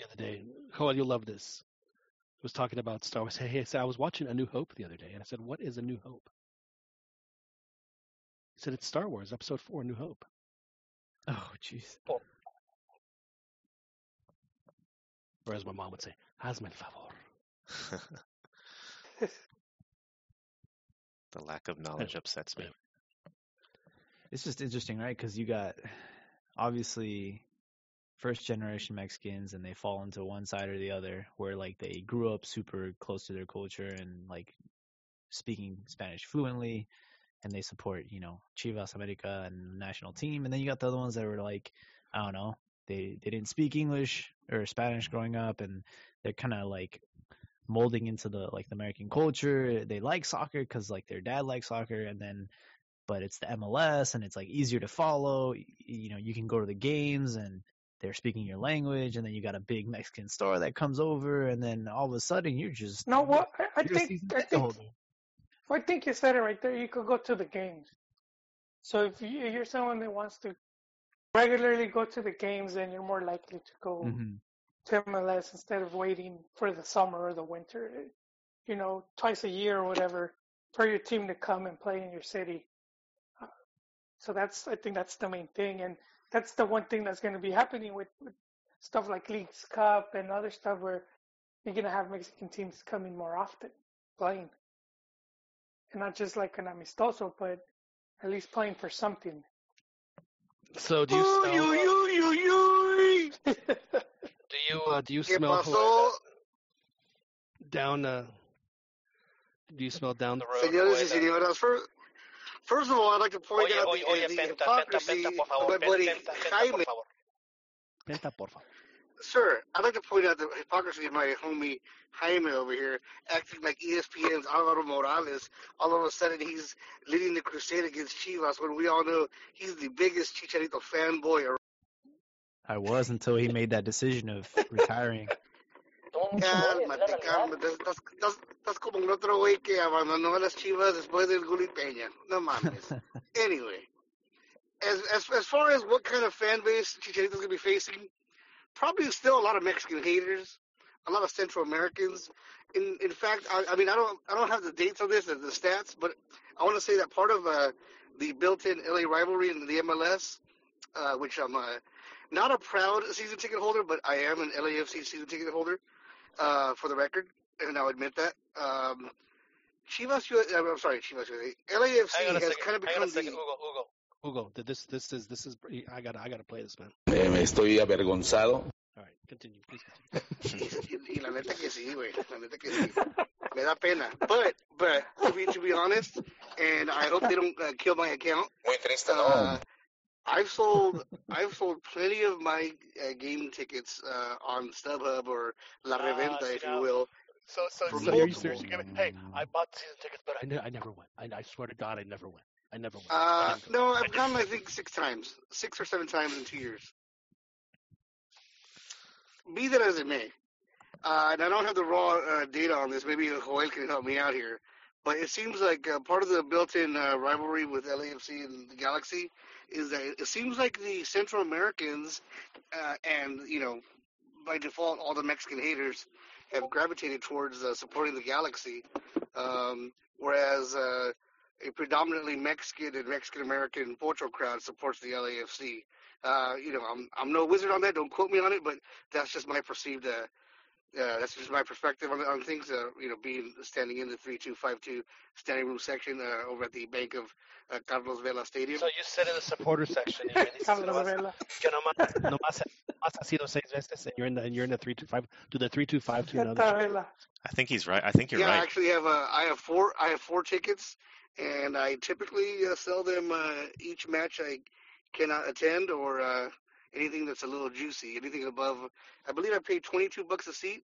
other day. Joel, you'll love this. I Was talking about Star Wars. Hey, hey, so I was watching A New Hope the other day, and I said, "What is A New Hope?" He said, "It's Star Wars Episode Four, New Hope." Oh, jeez. Whereas my mom would say, "Hazme el favor." the lack of knowledge upsets me. It's just interesting, right? Because you got obviously first generation Mexicans and they fall into one side or the other where like they grew up super close to their culture and like speaking Spanish fluently and they support, you know, Chivas America and national team. And then you got the other ones that were like, I don't know, they they didn't speak English or Spanish growing up and they're kind of like molding into the like the American culture. They like soccer because like their dad likes soccer, and then but it's the MLS and it's like easier to follow. You know, you can go to the games and they're speaking your language, and then you got a big Mexican star that comes over, and then all of a sudden you're just No, what I, I think I think. I think you said it right there. You could go to the games. So if you, you're someone that wants to regularly go to the games, then you're more likely to go Mhm. To MLS instead of waiting for the summer or the winter. You know, twice a year or whatever for your team to come and play in your city. Uh, so that's I think that's the main thing, and that's the one thing that's going to be happening with, with stuff like Leagues Cup and other stuff where you're going to have Mexican teams coming more often playing, and not just like an amistoso, but at least playing for something. So do you Uy, smell? uy, uy, uy, uy. Do you uh, do you smell pasó? down? Uh, do you smell down the road? Señores y señoras, first, first of all, I'd like to point Oye, out oye, the, oye, the Penta, Penta, hypocrisy Penta, por of my buddy Penta, Penta, Jaime. por favor. Penta, por favor. Sir, I'd like to point out the hypocrisy of my homie Jaime over here, acting like ESPN's Alvaro Morales. All of a sudden, he's leading the crusade against Chivas when we all know he's the biggest Chicharito fanboy around. I was until he made that decision of retiring. Cálmate, cálmate. Estás, estás, estás como el otro güey que abandonó a las Chivas después del Gulli Peña. No mames. anyway, as, as as far as what kind of fan base Chicharito's gonna be facing, probably still a lot of Mexican haters, a lot of Central Americans. In in fact, I, I mean I don't I don't have the dates on this, the, the stats, but I want to say that part of uh, the built-in LA rivalry in the MLS, uh, which I'm uh, not a proud season ticket holder, but I am an LAFC season ticket holder, uh, for the record, and I'll admit that. Um, Chivas, U- uh, I'm sorry, Chivas, USA. LAFC has second. kind of Hang on a become the Hugo. Hugo. Hugo. This this is this is I gotta I gotta play this man. Eh, me estoy avergonzado. All right, continue, please continue. y, y la neta que sí, güey. La neta que sí. Me da pena. But, but to be to be honest, and I hope they don't uh, kill my account. Muy triste, Uh, I've sold I've sold plenty of my uh, game tickets uh, on StubHub or La Ah, Reventa, see if you will. So so so multiple. serious? You're gonna, hey, I bought season tickets, but I ne- I never went. I, I swear to God, I never went. I never went. I Uh, no, I've gone I think six times, six or seven times in two years. Be that as it may, uh, and I don't have the raw uh, data on this. Maybe Joel can help me out here. But it seems like uh, part of the built-in uh, rivalry with LAFC and the Galaxy is that it seems like the Central Americans uh, and you know by default all the Mexican haters have gravitated towards uh, supporting the Galaxy, um, whereas uh, a predominantly Mexican and Mexican American Portugal crowd supports the LAFC. Uh, you know, I'm I'm no wizard on that. Don't quote me on it, but that's just my perceived. Uh, that's just my perspective on, on things. Uh, you know, being standing in the three two five two standing room section uh, over at the bank of uh, Carlos Vela Stadium. So you sit in the supporter section. And you're Carlos Vela. que nomás, nomás, nomás has sido seis veces, and you're in the and you're in the three two five. Do the three two five two now? Gata Vela. I think he's right. I think you're yeah, I right. actually have uh, I have four I have four tickets, and I typically uh, sell them uh, each match I cannot attend or uh, anything that's a little juicy. Anything above, I believe I paid twenty two bucks a seat,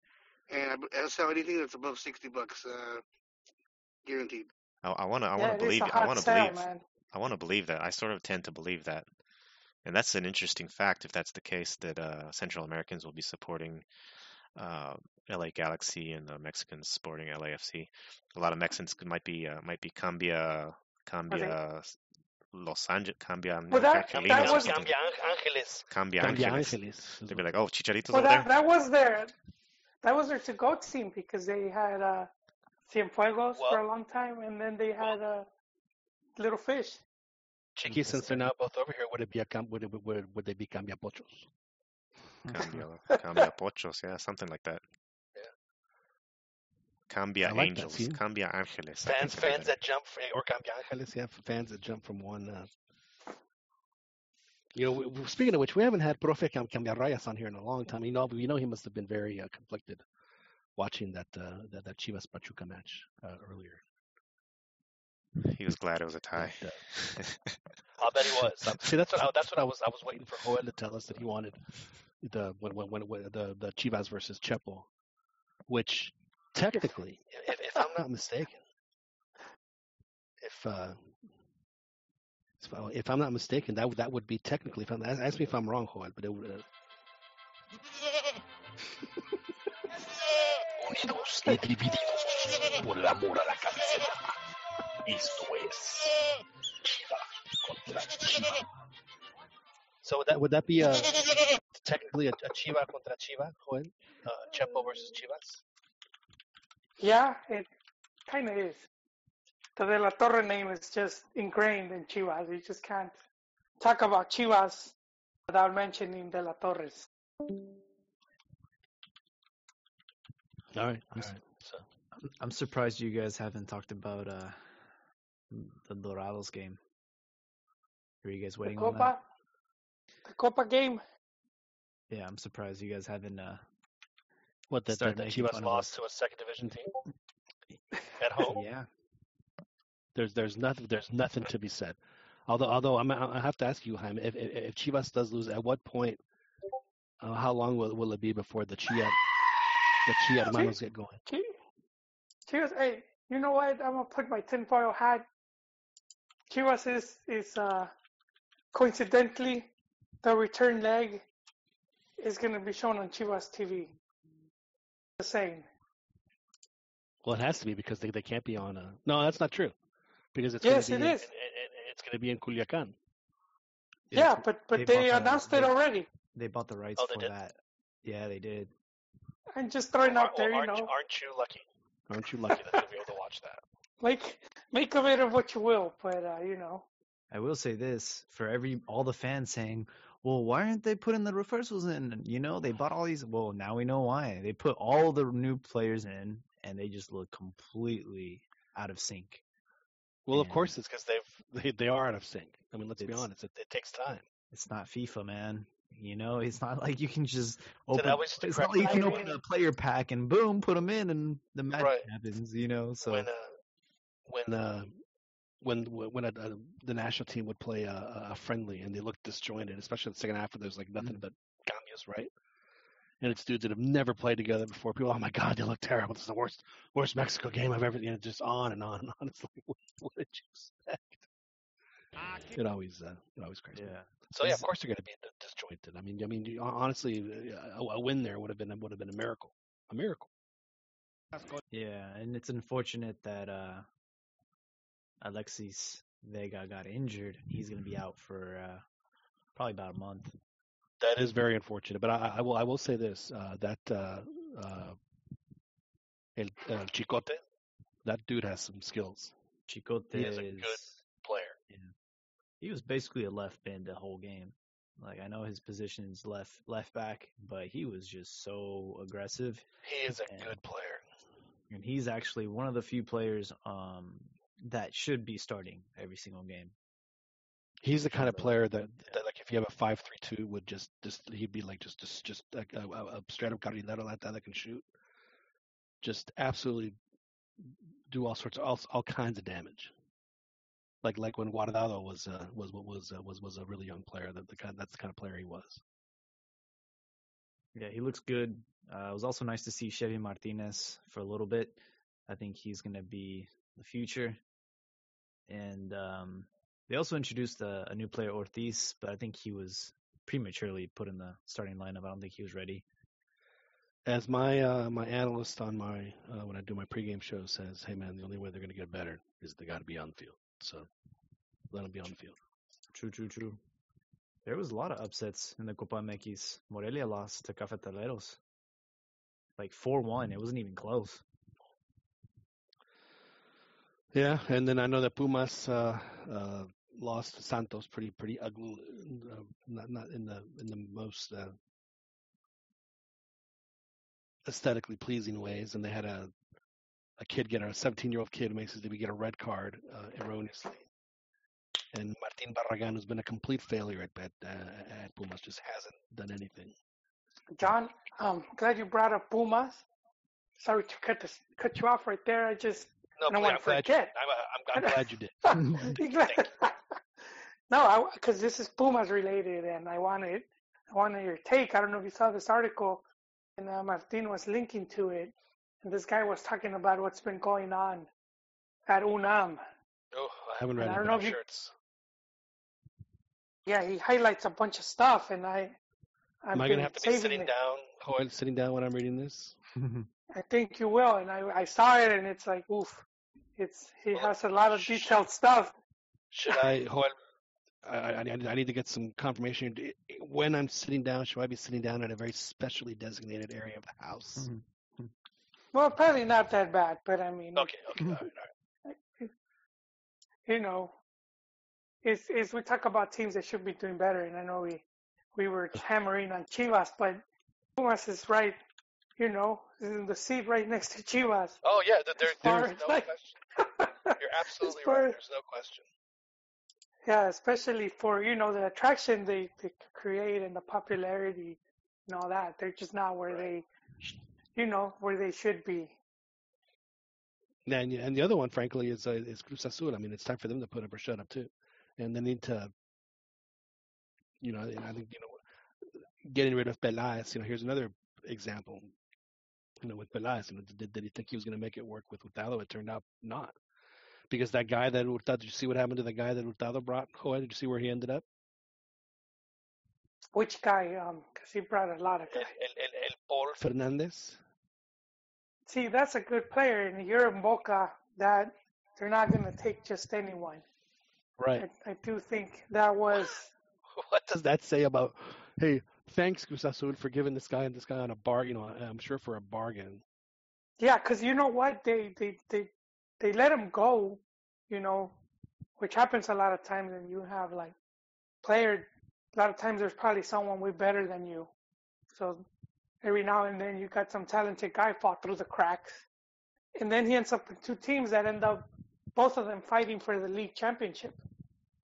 and I, I sell anything that's above sixty bucks, uh, guaranteed. I, I wanna I Yeah, wanna it is believe a I hot wanna sale, believe man. I wanna believe that. I sort of tend to believe that. And that's an interesting fact if that's the case that uh, Central Americans will be supporting uh, LA Galaxy and the Mexicans supporting LAFC. A lot of Mexicans might be uh, might be Cambia Cambia Los Angeles Cambia Well, that- Angelinos that or was- something. Cambia Angeles. Cambia Cambia Angeles. Angeles. They'd be like, oh, Chicharito's Well, over that, there. that was their that was their to-go team because they had uh, Cienfuegos for a long time, and then they had uh, Little Fish. Chiqui, since they're now both over here, would it be a cam- would it would, would they be cambia pochos? Cambia, Cambia Pochos, yeah, something like that. Cambia like Angels. Cambia Angeles. Fans fans that jump for, or cambia angeles, yeah, fans that jump from one. Uh, you know, we, we- speaking of which, we haven't had Profe Cambia Rayas on here in a long time. You know, you know he must have been very uh, conflicted watching that uh, that, that Chivas Pachuca match uh, earlier. He was glad it was a tie. But, uh, I'll bet he was. Um, See, that's what I, that's what I was. I was waiting for Joel to tell us that he wanted the when when, when, when the the Chivas versus Chepo, which technically, if, if I'm not mistaken, if uh, if, I- if I'm not mistaken, that would that would be technically. If I'm, ask me if I'm wrong, Joel, but it would. Uh, Unidos y divididos por el amor a la camiseta. Esto es Chiva contra Chiva. so would that would that be a technically a, a Chiva contra Chiva, Joel? Uh, Chepo versus Chivas? Yeah, it kind of is. The De La Torre name is just ingrained in Chivas. You just can't talk about Chivas without mentioning De La Torres. All right. I'm, All s- right. So I'm- I'm surprised you guys haven't talked about uh the Dorados game. Are you guys The waiting on that? Copa, the Copa game. Yeah, I'm surprised you guys haven't uh what that, that, started that Chivas lost to a second division team at home? Yeah. There's there's nothing there's nothing to be said. Although although I'm, I have to ask you, Jaime, if, if if Chivas does lose, at what point? Uh, how long will will it be before the Chia the Chia hermanos get going? Chivas, hey, you know what? I'm gonna put my tinfoil hat. Chivas is is uh, coincidentally the return leg is gonna be shown on Chivas TV. Just saying. Well, it has to be because they, they can't be on a. No, that's not true. Because it's Yes, going it to be is. In, in- it's going to be in Culiacan. Yeah, it's- but but they they, bought the- announced it they- already. They bought the rights Oh, for did? that. Yeah, they did. I'm just throwing out there, you aren't, know, aren't you lucky? Aren't you lucky that you'll be able to watch that? make make of it of what you will. But uh, you know, I will say this for every all the fans saying, "Well, why aren't they putting the reversals in?" You know, they bought all these. Well, now we know why. They put all the new players in, and they just look completely out of sync. Well, of course it's because they've they, they are out of sync. I mean, let's be honest. It, it takes time. It's not FIFA, man. You know, it's not like you can just open. just It's not like you can open a player pack and boom, put them in, and the magic Right. happens. You know, so when uh, when uh, when when a, a, the national team would play a, a friendly and they looked disjointed, especially in the second half where there's like nothing Mhm. but cambios, right? And it's dudes that have never played together before. People, oh my god, they look terrible. This is the worst worst Mexico game I've ever. You know, just on and on and on. It's like, what, what did you expect? It always uh, it always crazy. yeah. So yeah, of course they're going to be disjointed. I mean, I mean, honestly, a, a win there would have been would have been a miracle, a miracle. Yeah, and it's unfortunate that uh Alexis Vega got injured. He's going to be out for uh probably about a month. That is very unfortunate, but I, I will I will say this: uh, that uh, uh, El, El Chicote, that dude has some skills. Chicote He is a good player. he was basically a left mid the whole game. Like I know his position is left left back, but he was just so aggressive He is a Yeah. good player. and he's actually one of the few players um that should be starting every single game. He's the kind of player that, that like if you have a five three two would just just he'd be like just just just like a, a, straight up carrilero like that that can shoot, just absolutely do all sorts of all, all kinds of damage. Like like when Guardado was uh, was what was uh, was was a really young player that the kind that's the kind of player he was. Yeah, he looks good. Uh, it was also nice to see Chevy Martinez for a little bit. I think he's going to be the future. And um, they also introduced a, a new player, Ortiz, but I think he was prematurely put in the starting lineup. I don't think he was ready. As my uh, my analyst on my uh, when I do my pregame show says, "Hey man, the only way they're going to get better is they got to be on the field." So let them be on the field. True, true, true. There was a lot of upsets in the Copa MX. Morelia lost to Cafetaleros. Like 4-1. It wasn't even close. Yeah, and then I know that Pumas uh, uh, lost to Santos pretty pretty ugly, uh, not not in the in the most aesthetically pleasing ways, and they had a a kid get a 17 year old kid makes his debut get a red card uh, erroneously, and Martin Barragan, who's been a complete failure at at, uh, at Pumas, just hasn't done anything. John, I'm glad you brought up Pumas. Sorry to cut this, cut you off right there. I just No, I don't please, want I'm to glad you forget. I'm, I'm, I'm glad you did. You glad- no, because this is Pumas related, and I wanted I wanted your take. I don't know if you saw this article, and uh, Martin was linking to it, and this guy was talking about what's been going on at UNAM. Oh, I haven't read And it. I don't know if you- sure. Yeah, he highlights a bunch of stuff, and I I've Am I gonna have to be saving sitting it. down, Hoyle, sitting down when I'm reading this? I think you will, and I I saw it, and it's like oof, it's he Well, has a lot of detailed stuff. Should I, Hoyle? I, I, I need- I need to get some confirmation. when I'm sitting down, should I be sitting down in a very specially designated area of the house? Mhm. Well, probably not that bad, but I mean, Okay, okay, all right, all right. you know, is is we talk about teams that should be doing better, and I know we we were hammering on Chivas, but Pumas is right, you know, is in the seat right next to Chivas. Oh yeah, th- there, there's no like- question. You're absolutely far right. There's no question. Yeah, especially for you know the attraction they, they create and the popularity and all that. They're just not where they, you know, where they should be. Yeah, and, and the other one, frankly, is uh, is Cruz Azul. I mean, it's time for them to put up or shut up too, and they need to, you know, and I think you know, getting rid of Peláez. You know, here's another example. You know, with Peláez, you know, did, did he think he was going to make it work with Hurtado? It turned out not, because that guy that Hurtado. Did you see what happened to the guy that Hurtado brought? Joel, did you see where he ended up? Which guy? Um, 'cause he brought a lot of El, guys. el, el, el Pol Fernandez. See, that's a good player, and you're in Boca. That they're not going to take just anyone. Right. I, I do think that was What does that say about? Hey, thanks Azul for giving this guy and this guy on a bar. You know, I'm sure for a bargain. Yeah, because you know what? They they they they let him go, you know, which happens a lot of times, and you have like player. A lot of times, there's probably someone way better than you. So every now and then, you got some talented guy fall through the cracks, and then he ends up with two teams that end up both of them fighting for the league championship.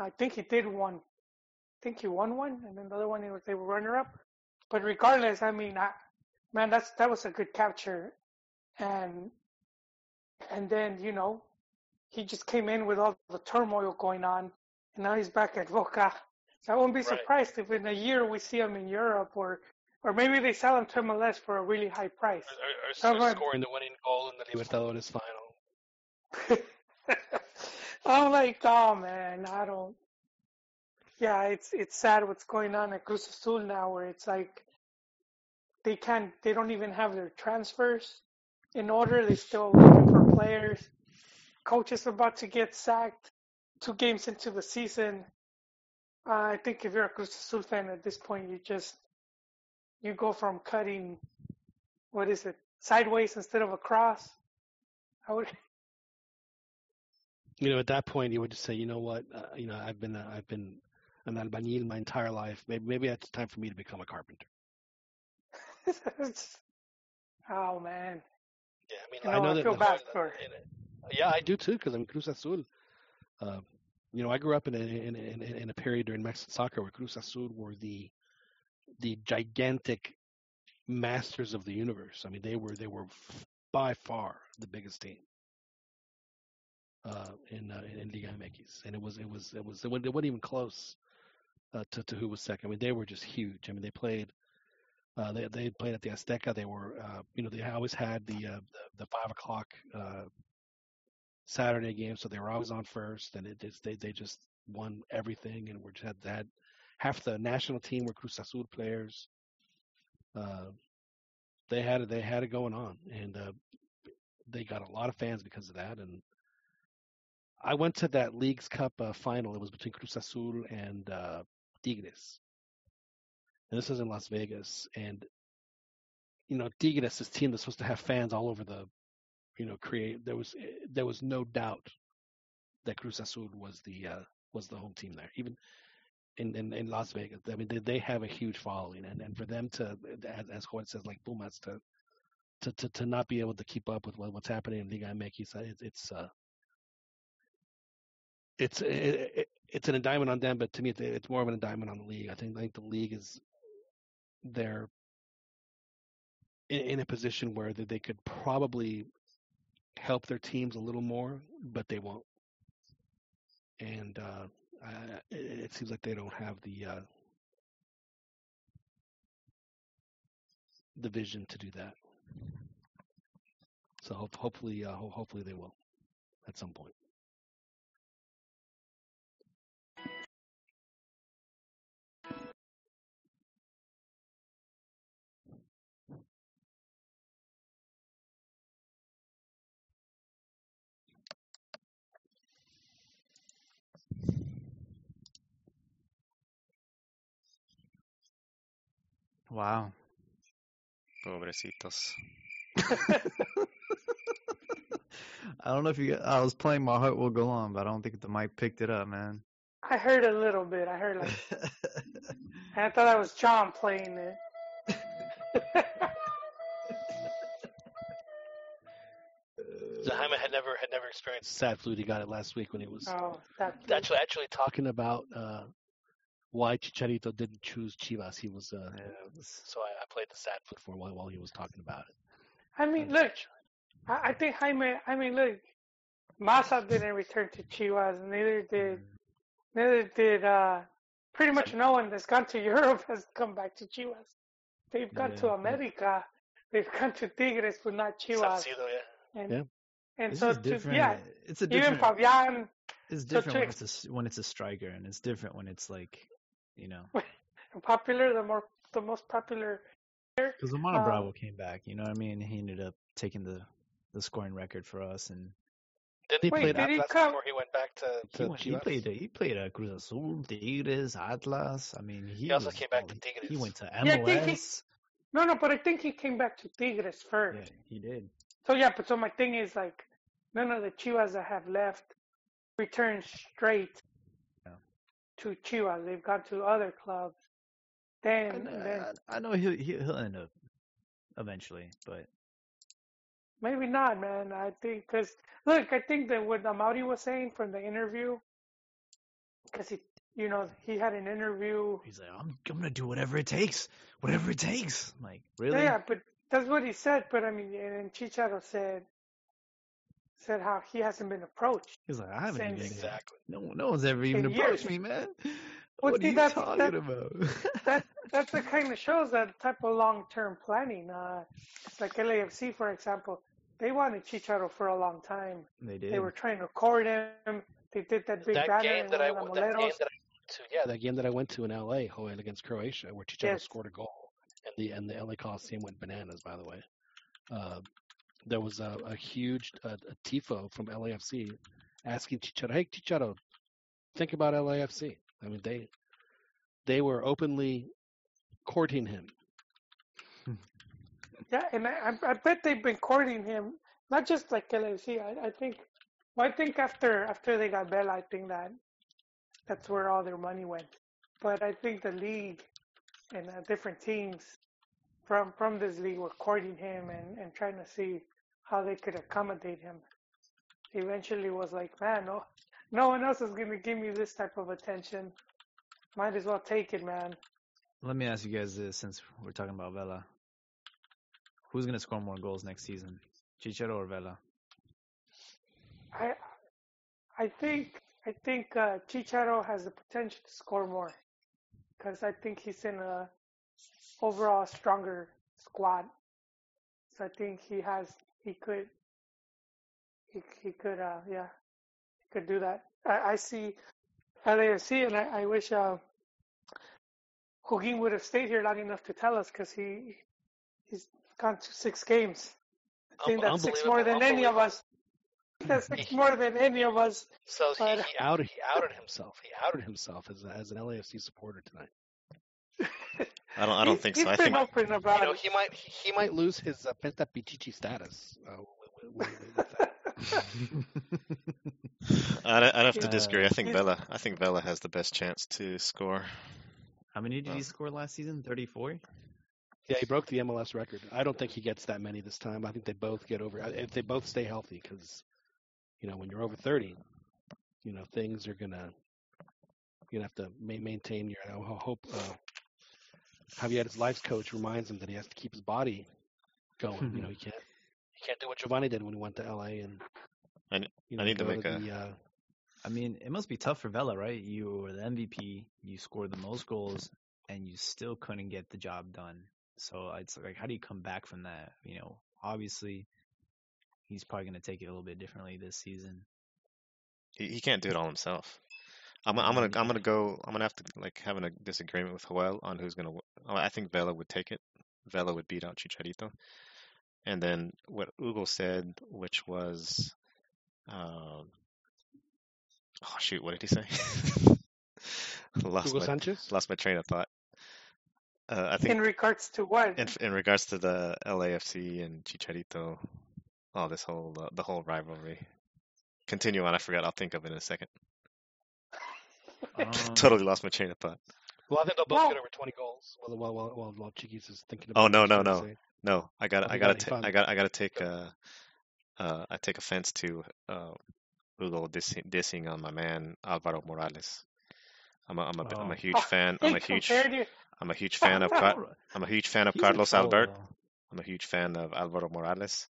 I think he did one. I think he won one, and then the other one they were runner up. But regardless, I mean, I, man, that's that was a good capture, and and then you know he just came in with all the turmoil going on, and now he's back at Boca. So I wouldn't be Right. surprised if in a year we see him in Europe, or or maybe they sell him to MLS for a really high price. Or, or, or like- scoring the winning goal in the Libertadores final. I'm like, oh man, I don't. Yeah, it's it's sad what's going on at Cruz Azul now, where it's like they can't, they don't even have their transfers in order. They're still looking for players. Coach is about to get sacked two games into the season. Uh, I think if you're a Cruz Azul fan at this point, you just you go from cutting what is it sideways instead of across. I would. You know, at that point, you would just say, you know what? Uh, you know, I've been uh, I've been an albañil my entire life. Maybe maybe it's time for me to become a carpenter. oh man. Yeah, I mean, You I know, know I that. feel bad for- Yeah, I do too, because I'm Cruz Azul. Uh, you know, I grew up in a, in, in, in a period during Mexican soccer where Cruz Azul were the the gigantic masters of the universe. I mean, they were they were by far the biggest team uh, in, uh, in Liga MX, and it was it was it was it wasn't, it wasn't even close uh, to to who was second. I mean, they were just huge. I mean, they played. Uh, they they played at the Azteca. They were, uh, you know, they always had the uh, the, five o'clock uh, Saturday game, so they were always on first, and it just they they just won everything, and were just had had half the national team were Cruz Azul players. Uh, they had they had it going on, and uh, they got a lot of fans because of that. And I went to that Leagues Cup final. It was between Cruz Azul and Tigres, and this is in Las Vegas. And you know, Tigres, this team that's supposed to have fans all over the, you know, create. There was there was no doubt that Cruz Azul was the uh, was the home team there, even in, in, in Las Vegas. I mean, they, they have a huge following, and, and for them to, as, as Juan says, like Pumas, to, to to to not be able to keep up with what, what's happening in Liga MX, uh, it, it's uh, it's it, it, it's an indictment on them, but to me, it's, more of an indictment on the league. I think the league is they're in, in a position where they, could probably help their teams a little more, but they won't. And uh, I, it, seems like they don't have the uh, the vision to do that. So hope, hopefully, uh, ho- hopefully they will at some point. Wow. Pobrecitos. I don't know if you. I was playing "My Heart Will Go On," but I don't think the mic picked it up, man. I heard a little bit. I heard like, and I thought I was John playing it. Jaime had never had never experienced sad flute. He got it last week when he was oh, actually actually talking about uh, why Chicharito didn't choose Chivas. He was uh, Yeah, was- so I, I played the sad flute for a while while he was talking about it. I mean, look, I, I think Jaime. I mean, look, Massa didn't return to Chivas, and neither did neither did uh, pretty much no one that's gone to Europe has come back to Chivas. They've gone to Yeah. America. They've gone to Tigres, but not Chivas. Salcido, yeah. And Yeah. and It's so to, different. yeah, It's a even different. Fabian, It's so different to when it's a s when it's a striker, and it's different when it's like, you know, popular, the more the most popular. player. because Romano Um, Bravo came back. You know what I mean? He ended up taking the the scoring record for us, and Didn't He he Wait, play did he come- before he went back to, he, went, he played. He played at Cruz Azul, Tigres, Atlas. I mean, he, He also was came back all- to He Tigres. went to Yeah, I think he- MLS. No, no, but I think he came back to Tigres first. Yeah, he did. So yeah, but so my thing is like, none of the Chivas that have left return straight Yeah. To Chivas. They've gone to other clubs. I Then, know, then I, I know he'll he- he'll end up eventually, but maybe not, man. I think because look, I think that what Amaury was saying from the interview, because he, you know, he had an interview. he's like, I'm I'm gonna do whatever it takes, whatever it takes. I'm like, really? Yeah, but that's what he said. But I mean, and then Chicharo said said how he hasn't been approached. He's like, I haven't Since- even Exactly. no no one's ever even approached years. me, man. Well, what see, are you that's- talking that- about? that that's the kind of shows that type of long term planning. Uh, it's like LAFC, for example, they wanted Chicharo for a long time. they did. They were trying to court him. They did that big That banner game in that I the w- that game that I went to, yeah, That game that I went to in LA, Joel against Croatia, where Chicharro Yes. scored a goal, and the and the LA Coliseum went bananas. By the way, uh, there was a, a huge a tifo from LAFC asking Chicharro, "Hey Chicharro, think about LAFC." I mean, they they were openly courting him. Yeah, and I, I bet they've been courting him, not just like LAFC. I, I think, well, I think after after they got Bella, I think that that's where all their money went. But I think the league and uh, different teams from from this league were courting him and and trying to see how they could accommodate him. Eventually, was like, man, no, no one else is gonna give me this type of attention. Might as well take it, man. Let me ask you guys this, since we're talking about Vela. Who's gonna score more goals next season, Chicharo or Vela? I I think I think uh, Chicharo has the potential to score more because I think he's in a overall stronger squad. So I think he has he could he he could uh yeah he could do that. I, I see LAFC and I, I wish uh Joaquin would have stayed here long enough to tell us because he he's gone to six games. I think that's six more than any of us. That's six more than any of us. So he, But- he outed he outed himself. He outed himself as a, as an LAFC supporter tonight. I don't. I don't He's- think he's so. I been think open about You know, he might he, He might lose his uh, Penta Pichichi status. Uh. I'd, I'd have to Uh, disagree. I think he's- Vela. I think Vela has the best chance to score. How many did Uh, he score last season? Thirty-four. Yeah, he broke the MLS record. I don't think he gets that many this time. I think they both get over if they both stay healthy because you know when you're over 30, you know things are gonna you're gonna have to maintain your. I hope uh, Javier's life coach reminds him that he has to keep his body going. you know he can't he can't do what Giovani did when he went to LA and I n- you I know, need to go make a- the, uh, I mean, it must be tough for Vela, right? You were the MVP, you scored the most goals, and you still couldn't get the job done. So it's like, how do you come back from that? You know, obviously, he's probably going to take it a little bit differently this season. He, he can't do it all himself. I'm, I'm gonna I'm gonna go. I'm gonna have to like having a disagreement with Joel on who's gonna. oh, I think Vela would take it. Vela would beat out Chicharito. And then what Hugo said, which was, um, oh shoot, what did he say? lost Hugo my Sanchez. lost my train of thought. Uh, I think In regards to what? in in regards to the LAFC and Chicharito, all this whole uh, the whole rivalry. Continue on. I forgot. I'll think of it in a second. Um, totally lost my train of thought. Well, I think they'll both Well- get over 20 goals. While while while while, while Chiquis is thinking Oh about. no what no he's no say. no! I got Oh, I got got to it, I got I got to take uh uh I take offense to uh Hugo dissing, dissing on my man Alvaro Morales. I'm a I'm a am Oh. a huge fan. I'm a huge you. I'm a huge fan of Car- I'm a huge fan of He's Carlos Albert. I'm a huge fan of Alvaro Morales,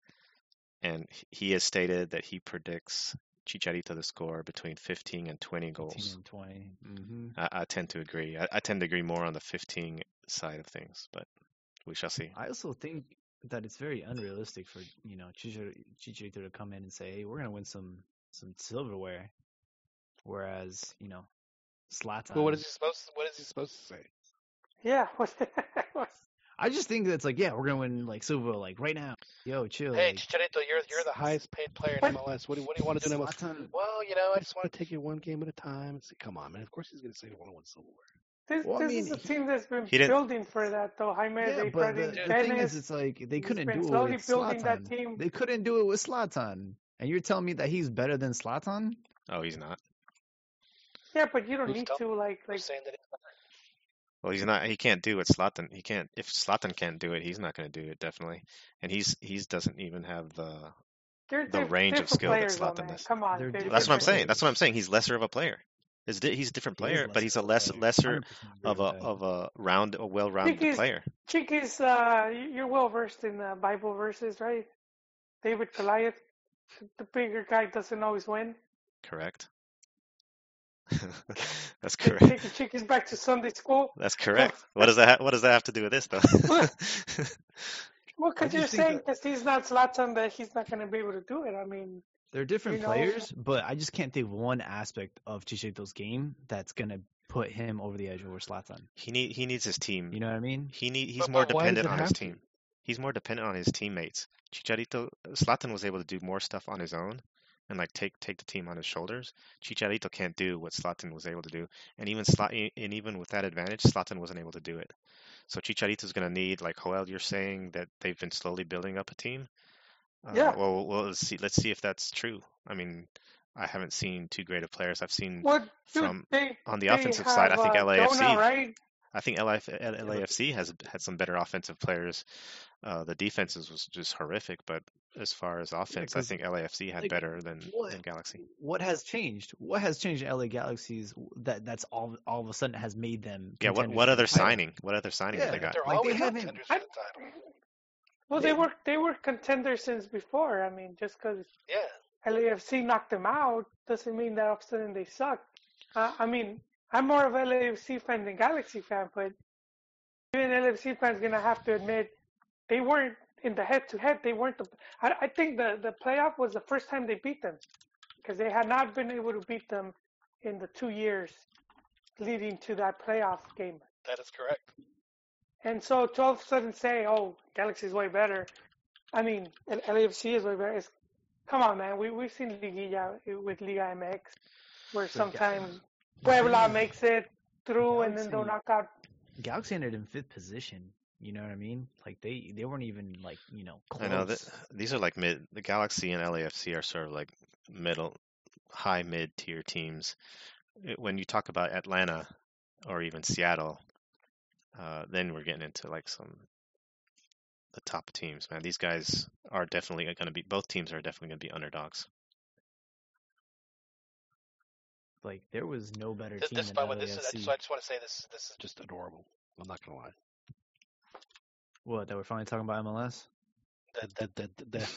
and he has stated that he predicts Chicharito to score between 15 and 20 goals. 15 goals. and 20. hmm I, I tend to agree. I, I tend to agree more on the 15 side of things, but we shall see. I also think that it's very unrealistic for you know Chicharito to come in and say, "Hey, we're gonna win some some silverware," whereas you know Zlatan. Well, what is he supposed? To, what is he supposed to say? Yeah. What? what- I just think that's like, yeah, we're gonna win like silver like right now. Yo, chill. Hey, like, Chicharito, you're you're the highest paid player in MLS. What do you, what do you want to do in MLS? Zlatan- Well, you know, I just want to take it one game at a time. And see, come on, man. Of course he's going to say he want to win silverware. This, Well, I this is a team that's been he didn't- building for that, though. Jaime, Yeah, they but brought the, in the thing is, it's like they couldn't do it with building that team. They couldn't do it with Zlatan, and you're telling me that he's better than Zlatan? Oh, he's not. Yeah, but you don't Who's need tell- to like Who's like. saying that? He's Well, he's not. He can't do what Zlatan. He can't. If Zlatan can't do it, he's not going to do it definitely. And he's he's doesn't even have the. They're the diff- range of different skill that players, though, Zlatan man. does. Come on, They're they're different That's what I'm saying. That's what I'm saying. He's lesser of a player. Is di- he's a different He player, but he's a of less player. lesser of a of a round, a well-rounded Chiquis, player. Chiquis, uh, you- you're well versed in uh, Bible verses, right? David Goliath, the bigger guy doesn't always win. Correct. That's correct. take your Chiquis back to Sunday school. That's correct. What does that ha- What does that have to do with this, though? Well, I because you're just saying that that he's not Zlatan, that he's not going to be able to do it. I mean, they're different you know, players, but I just can't think of one aspect of Chicharito's game that's gonna put him over the edge over Zlatan. he need he needs his team. You know what I mean? He need he's But- more but dependent it on his have to? team. He's more dependent on his teammates. Chicharito Zlatan was able to do more stuff on his own and like take take the team on his shoulders. Chicharito can't do what Zlatan was able to do, and even Slat and even with that advantage, Zlatan wasn't able to do it. So Chicharito's going to need, like Joel, you're saying that they've been slowly building up a team. Uh, Yeah. Well, well, let's see. Let's see if that's true. I mean, I haven't seen too great of players. I've seen what dude, from they on the offensive side. I think uh, LAFC. Right? I think LAF, LAFC has had some better offensive players. Uh, the defenses was just horrific, but as far as offense, I think LAFC had like, better than, what- than Galaxy. What has changed? What has changed in LA Galaxies that that's all all of a sudden has made them Yeah, what what other signing? What other signing have they got? They're Like, they always haven't- contenders for the title. Well, Yeah. they were they were contenders since before. I mean, just because Yeah. LAFC knocked them out doesn't mean that all of a sudden they suck. Uh, I mean, I'm more of a LFC fan than Galaxy fan, but even LAFC fans gonna have to admit they weren't in the head-to-head. They weren't the. I, I think the the playoff was the first time they beat them because they had not been able to beat them in the two years leading to that playoff game. That is correct. And so to all of a sudden say, "Oh, Galaxy's way better," I mean, L- LAFC is way better. It's, come on, man. We we've seen Liguilla with Liga MX, where sometimes Puebla makes it through and then they'll Galaxy- knock out. Galaxy ended in fifth position. You know what I mean? Like they they weren't even like you know close. I know that these are like mid. The Galaxy and LAFC are sort of like middle, high mid tier teams. When you talk about Atlanta or even Seattle, uh, then we're getting into like some the top teams. Man, these guys are definitely going to be. Both teams are definitely going to be underdogs. Like there was no better This, team this, than by the way, this is. LAFC. So I just want to say this. This is just adorable. I'm not gonna lie. What that we're finally talking about MLS? That that that, that,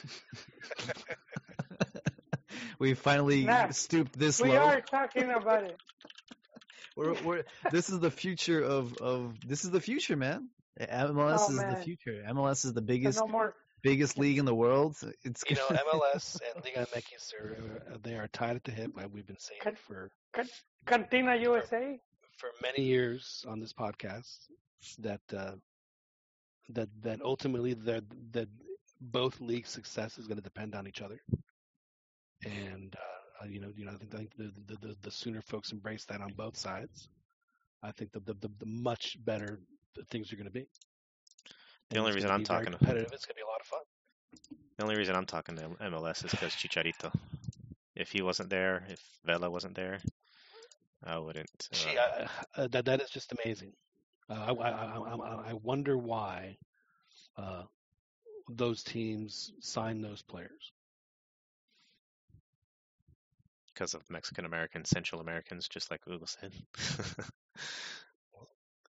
we finally Nah, stooped this We low. We are talking about it. We're, we're, this is the future of, of this is the future, man. MLS Oh, is the future. MLS is the But biggest no more. Biggest league in the world. It's you know, MLS and Liga MX are uh, they are tied at the hip. Like We've been saying it for Cantina USA. for many years on this podcast that uh, that that ultimately that that both leagues' success is going to depend on each other. And uh, you know, you know, I think, I think the, the the the sooner folks embrace that on both sides, I think the the, the, the much better things are going to be. The only reason I'm talking competitive. It's going to be a lot of fun. the only reason I'm talking to MLS is because Chicharito. If he wasn't there, if Vela wasn't there, I wouldn't. Gee, Uh, I, uh, that that is just amazing. Uh, I, I, I, wonder why uh, those teams sign those players. because of Mexican Americans, Central Americans, just like Google said.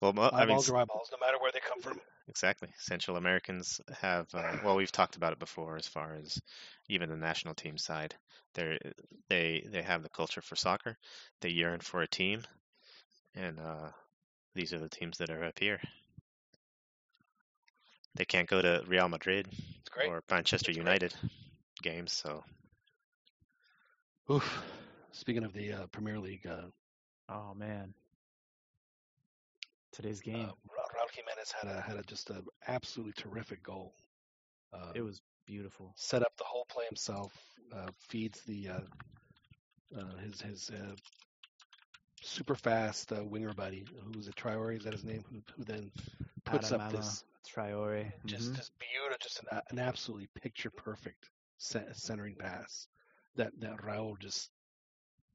well, mo- I mean, Eyeballs are eyeballs, no matter where they come from. Exactly. Central Americans have, uh, well, we've talked about it before as far as even the national team side. They they they have the culture for soccer. They yearn for a team, and uh, these are the teams that are up here. They can't go to Real Madrid or Manchester It's great. United games, so Oof. Speaking of the uh, Premier League, uh, Oh man, today's uh, game. Jimenez had a had a just a absolutely terrific goal. Uh, It was beautiful. set up the whole play himself. Uh, feeds the uh, uh, his his uh, super fast uh, winger buddy, who's a Traore, is that his name? Who, who then puts up this Traore. just mhm. just beautiful, just an, an absolutely picture perfect centering pass that that Raul just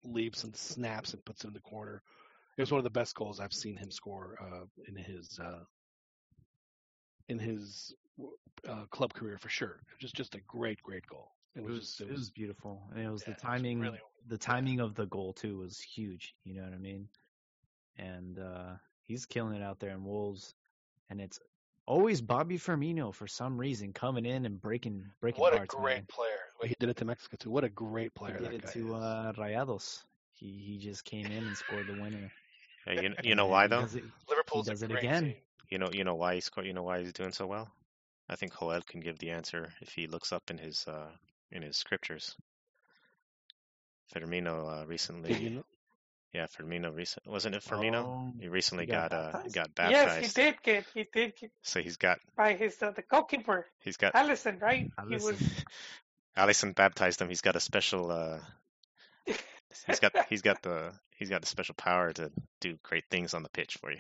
leaps and snaps and puts it in the corner. It was one of the best goals I've seen him score uh, in his uh, in his uh, club career for sure. Just just a great great goal. It It was, was just it was beautiful, and it was yeah, the it was timing. really the timing of the goal too was huge. You know what I mean? And uh he's killing it out there in Wolves, and it's always Bobby Firmino for some reason coming in and breaking breaking what a hearts. great man. player. Well, he did it to Mexico too. What a great player He did it to uh, Rayados. He he just came in and scored the winner. Yeah, you you know why though? does it, Liverpool's does a it great again. team. You know you know why he's you know why he's doing so well. I think Joel can give the answer if he looks up in his uh, in his scriptures. Firmino uh, Did recently, you know? yeah, Firmino recent wasn't it Firmino? Oh, He recently he got got uh baptized? Yes, he did get he did get So he's got by his uh, the goalkeeper he's got Alisson, right? He Alisson. was Alisson baptized him. He's got a special uh he's got he's got the he's got the special power to do great things on the pitch for you.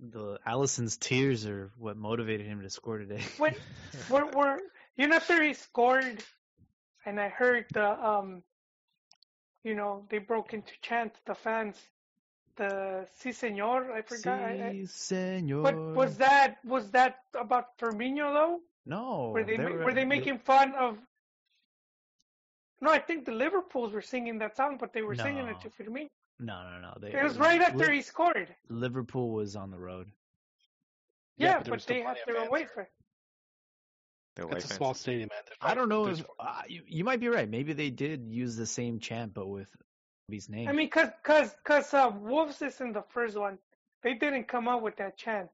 The Alisson's tears are what motivated him to score today. when were were you know after he scored, and I heard the um, you know they broke into chant the fans, the si senor I forgot. I, I, Si, senor. but was that was that about Firmino though? no? Were they, they ma- were they making fun of? No, I think the Liverpools were singing that song, but they were singing it to Firmino. No, no, no. They, It was right after Liv- he scored. Liverpool was on the road. Yeah, Yeah, but but they had plenty of their fans away there. for. Their It's wife a fans. small stadium, man. I don't know if uh, you, you might be right. Maybe they did use the same chant, but with his name. I mean, cause, cause, cause uh, Wolves is in the first one. They didn't come up with that chant.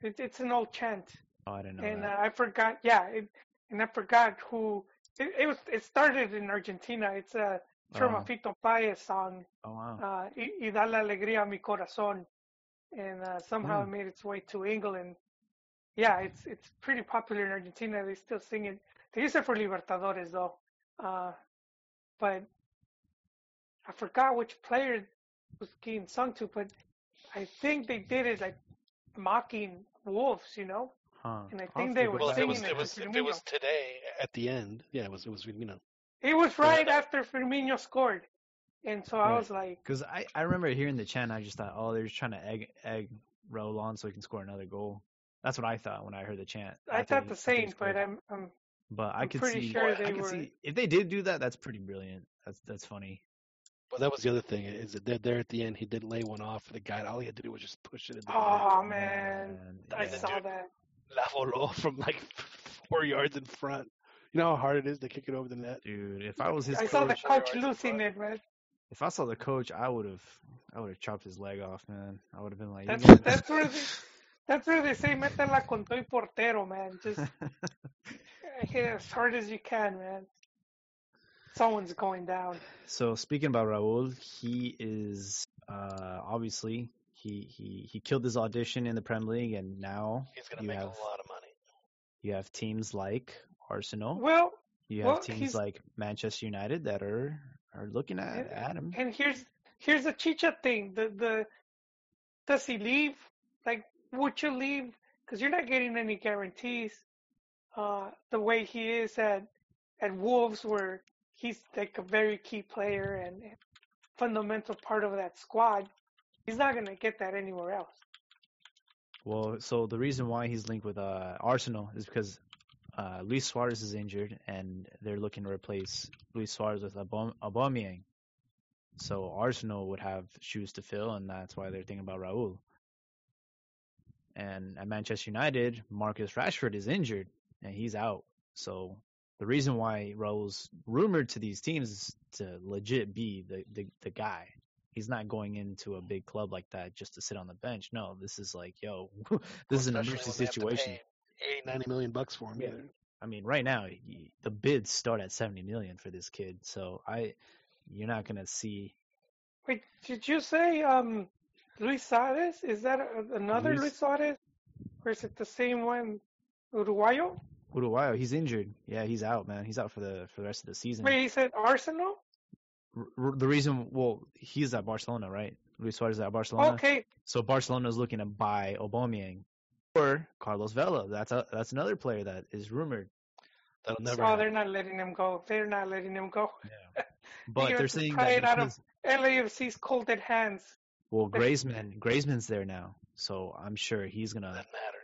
It, it's an old chant, oh, I didn't know and uh. I forgot. Yeah, it, and I forgot who. It, it was. It started in Argentina. It's a from Oh. a Fito Páez song. oh wow. Uh, y, y da la alegría a mi corazón, and uh, somehow Hmm. it made its way to England. Yeah, it's it's pretty popular in Argentina. They still sing it. They use it for Libertadores though. Uh, but I forgot which player was getting sung to, but I think they did it like mocking wolves, you know. Huh. and I think they were Well, if back it singing was and it it was it was today at the end, yeah, it was it was you know. It was But- right after Firmino scored, and so I was like, Because I, I remember hearing the chant. I just thought, oh, they're just trying to egg egg Raul on so he can score another goal. That's what I thought when I heard the chant. I after thought he- the same, but. I'm, I'm But I I'm could pretty see. sure I they could were- see if they did do that. That's pretty brilliant. That's that's funny. But that was the other thing is that there, there at the end he did lay one off for the guy. All he had to do was just push it in the oh net. man, I yeah. saw that. La voló from like four yards in front. You know how hard it is to kick it over the net. Dude, if I was his I saw the coach, coach yards in losing it, man. if I saw the coach, I would have, I would have chopped his leg off, man. I would have been like, That's that's where they, that's where they say métela con todo portero, man. Just hit it as hard as you can, man. Someone's going down. So speaking about Raul, he is uh, obviously he, he he killed his audition in the Premier League, and now He's gonna you make have a lot of money. you have teams like Arsenal, Well, you have well, teams like Manchester United that are are looking at And- at him. and here's here's the Chicha thing. The the does he leave like, would you leave? Because you're not getting any guarantees. Uh, the way he is at at Wolves, where he's like a very key player and fundamental part of that squad. He's not gonna get that anywhere else. Well, so the reason why he's linked with uh, Arsenal is because uh, Luis Suarez is injured, and they're looking to replace Luis Suarez with Aubame- Aubameyang. So Arsenal would have shoes to fill, and that's why they're thinking about Raul. And at Manchester United, Marcus Rashford is injured, and he's out. So the reason why Raul's rumored to these teams is to legit be the, the, the guy. He's not going into a big club like that just to sit on the bench. No, this is like, yo, this is an Especially emergency when they have to situation. pay 80, 90 million bucks for him. Yeah. either. I mean, right now the bids start at seventy million for this kid. So I, you're not gonna see Wait, did you say um, Luis Suarez? Is that another Luis- Luis Suarez, or is it the same one, Uruguayo? Uruguayo. He's injured. Yeah, he's out, man. He's out for the for the rest of the season. Wait, he said Arsenal. R- r- the reason, well, he's at Barcelona, right? Luis Suarez at Barcelona. Okay, So Barcelona is looking to buy Aubameyang or Carlos Vela. That's a, that's another player that is rumored. That'll never oh, happen. they're not letting him go. They're not letting him go. But they're have to saying pry that it out of because, LAFC's cold dead hands. well, Griezmann, Griezmann's there now, so I'm sure he's gonna. Doesn't matter.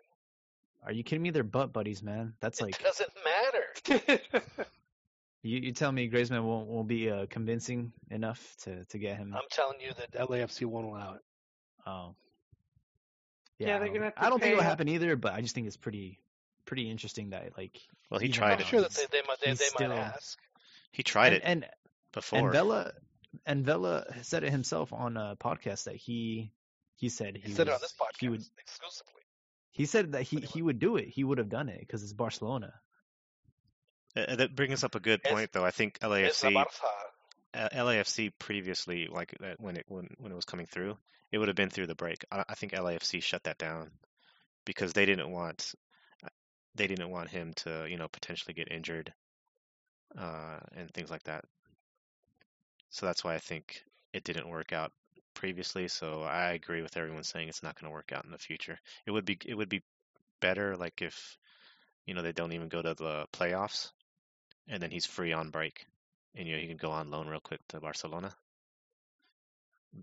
Are you kidding me? They're butt buddies, man. That's like it doesn't matter. you, you tell me Griezmann won't won't be uh, convincing enough to to get him. I'm telling you that LAFC won't allow it. Oh. Yeah, I they're don't- gonna have to I don't think it'll happen either, but I just think it's pretty pretty interesting that like Well, he tried I'm it. sure that they, they might they, they still- might ask. He tried and, it and before. and Vela and Vela said it himself on a podcast that he he said he, He said it on this podcast he would exclusively. he said that he he he would do it he would have done it because it's Barcelona Uh, that brings up a good point, though. I think LAFC, uh, LAFC previously, like uh, when it when when it was coming through, it would have been through the break. I, I think LAFC shut that down because they didn't want uh, they didn't want him to you know potentially get injured uh, and things like that. So that's why I think it didn't work out previously. So I agree with everyone saying it's not going to work out in the future. It would be it would be better like if you know they don't even go to the playoffs and then he's free on break and you know he can go on loan real quick to Barcelona.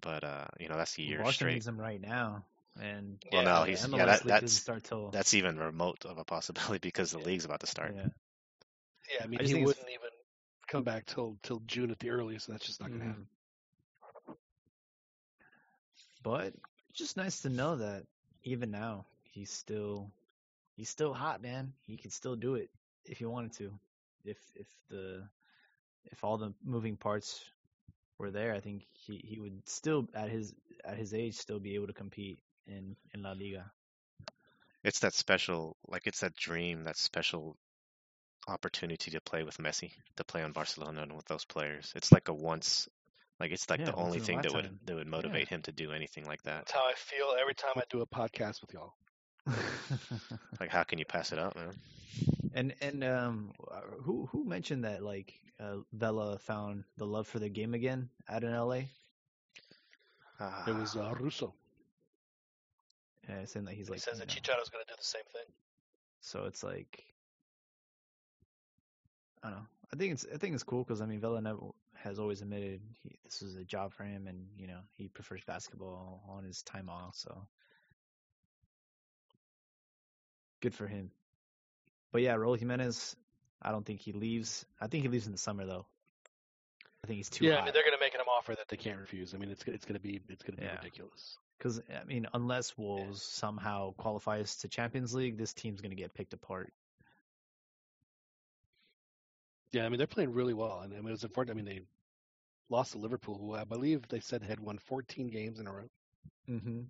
But uh, you know that's a year Barca straight. needs him right now and Well, Yeah, no, the he's MLS yeah that that's start till that's even remote of a possibility because the league's about to start. yeah Yeah, I mean I he wouldn't even come back till till June at the earliest. So that's just not going to Mhm. happen. but it's just nice to know that even now he's still he's still hot man he can still do it if he wanted to if if the if all the moving parts were there i think he he would still at his at his age still be able to compete in in la liga It's that special, like it's that dream, that special opportunity to play with Messi, to play on Barcelona and with those players. It's like a once, like it's like Yeah, the only thing that would that would motivate him to do anything like that. That's how I feel every time I do a podcast with y'all. Like how can you pass it up, man? and and um uh, who who mentioned that like uh, Vela found the love for the game again out in LA It was uh, Russo. yeah saying that he's he like says that know, Chicharo's going to do the same thing. So it's like, I don't know. I think it's I think it's cool because I mean Villanova has always admitted he, this is a job for him, and you know he prefers basketball on his time off. So good for him. But yeah, Raul Jimenez, I don't think he leaves. I think he leaves in the summer though. I think he's too yeah, I mean they're going to make him an offer that they can't refuse. I mean it's it's going to be it's going to be Yeah. ridiculous. Because I mean, unless Wolves somehow qualifies to Champions League, this team's gonna get picked apart. Yeah, I mean they're playing really well, and I mean, it was important. I mean they lost to Liverpool, who I believe they said had won 14 games in a row, Mm-hmm.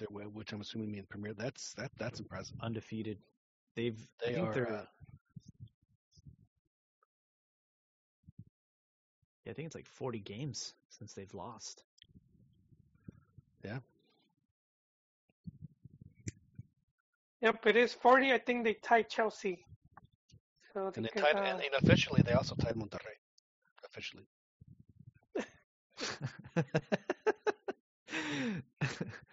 With, with which I'm assuming mean Premier. That's that that's impressive. Undefeated. They've. They I think are. they're. Uh, Yeah, I think it's like 40 games since they've lost. Yeah. Yep, it is 40. I think they tied Chelsea. So and they tied, uh, and, and officially they also tied Monterrey. Officially,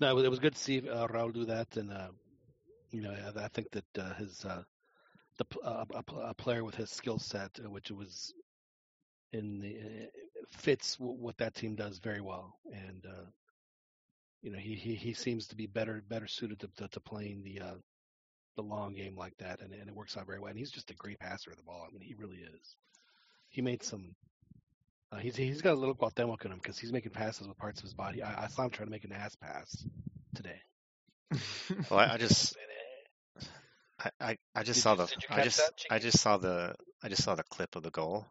no, it was, it was good to see uh, Raul do that, and uh, you know, I, I think that uh, his uh, the uh, a, a player with his skill set, uh, which was in the fits w- what that team does very well, and you know, he, he he seems to be better better suited to to, to playing the the long game like that, and, and it works out very well. And he's just a great passer of the ball. I mean, he really is. He made some. Uh, he's he's got a little Cuauhtemoc in him because he's making passes with parts of his body. I, I saw him trying to make an ass pass today. Well, I, I just I, I, I just Did saw you the I just that, I just saw the I just saw the clip of the goal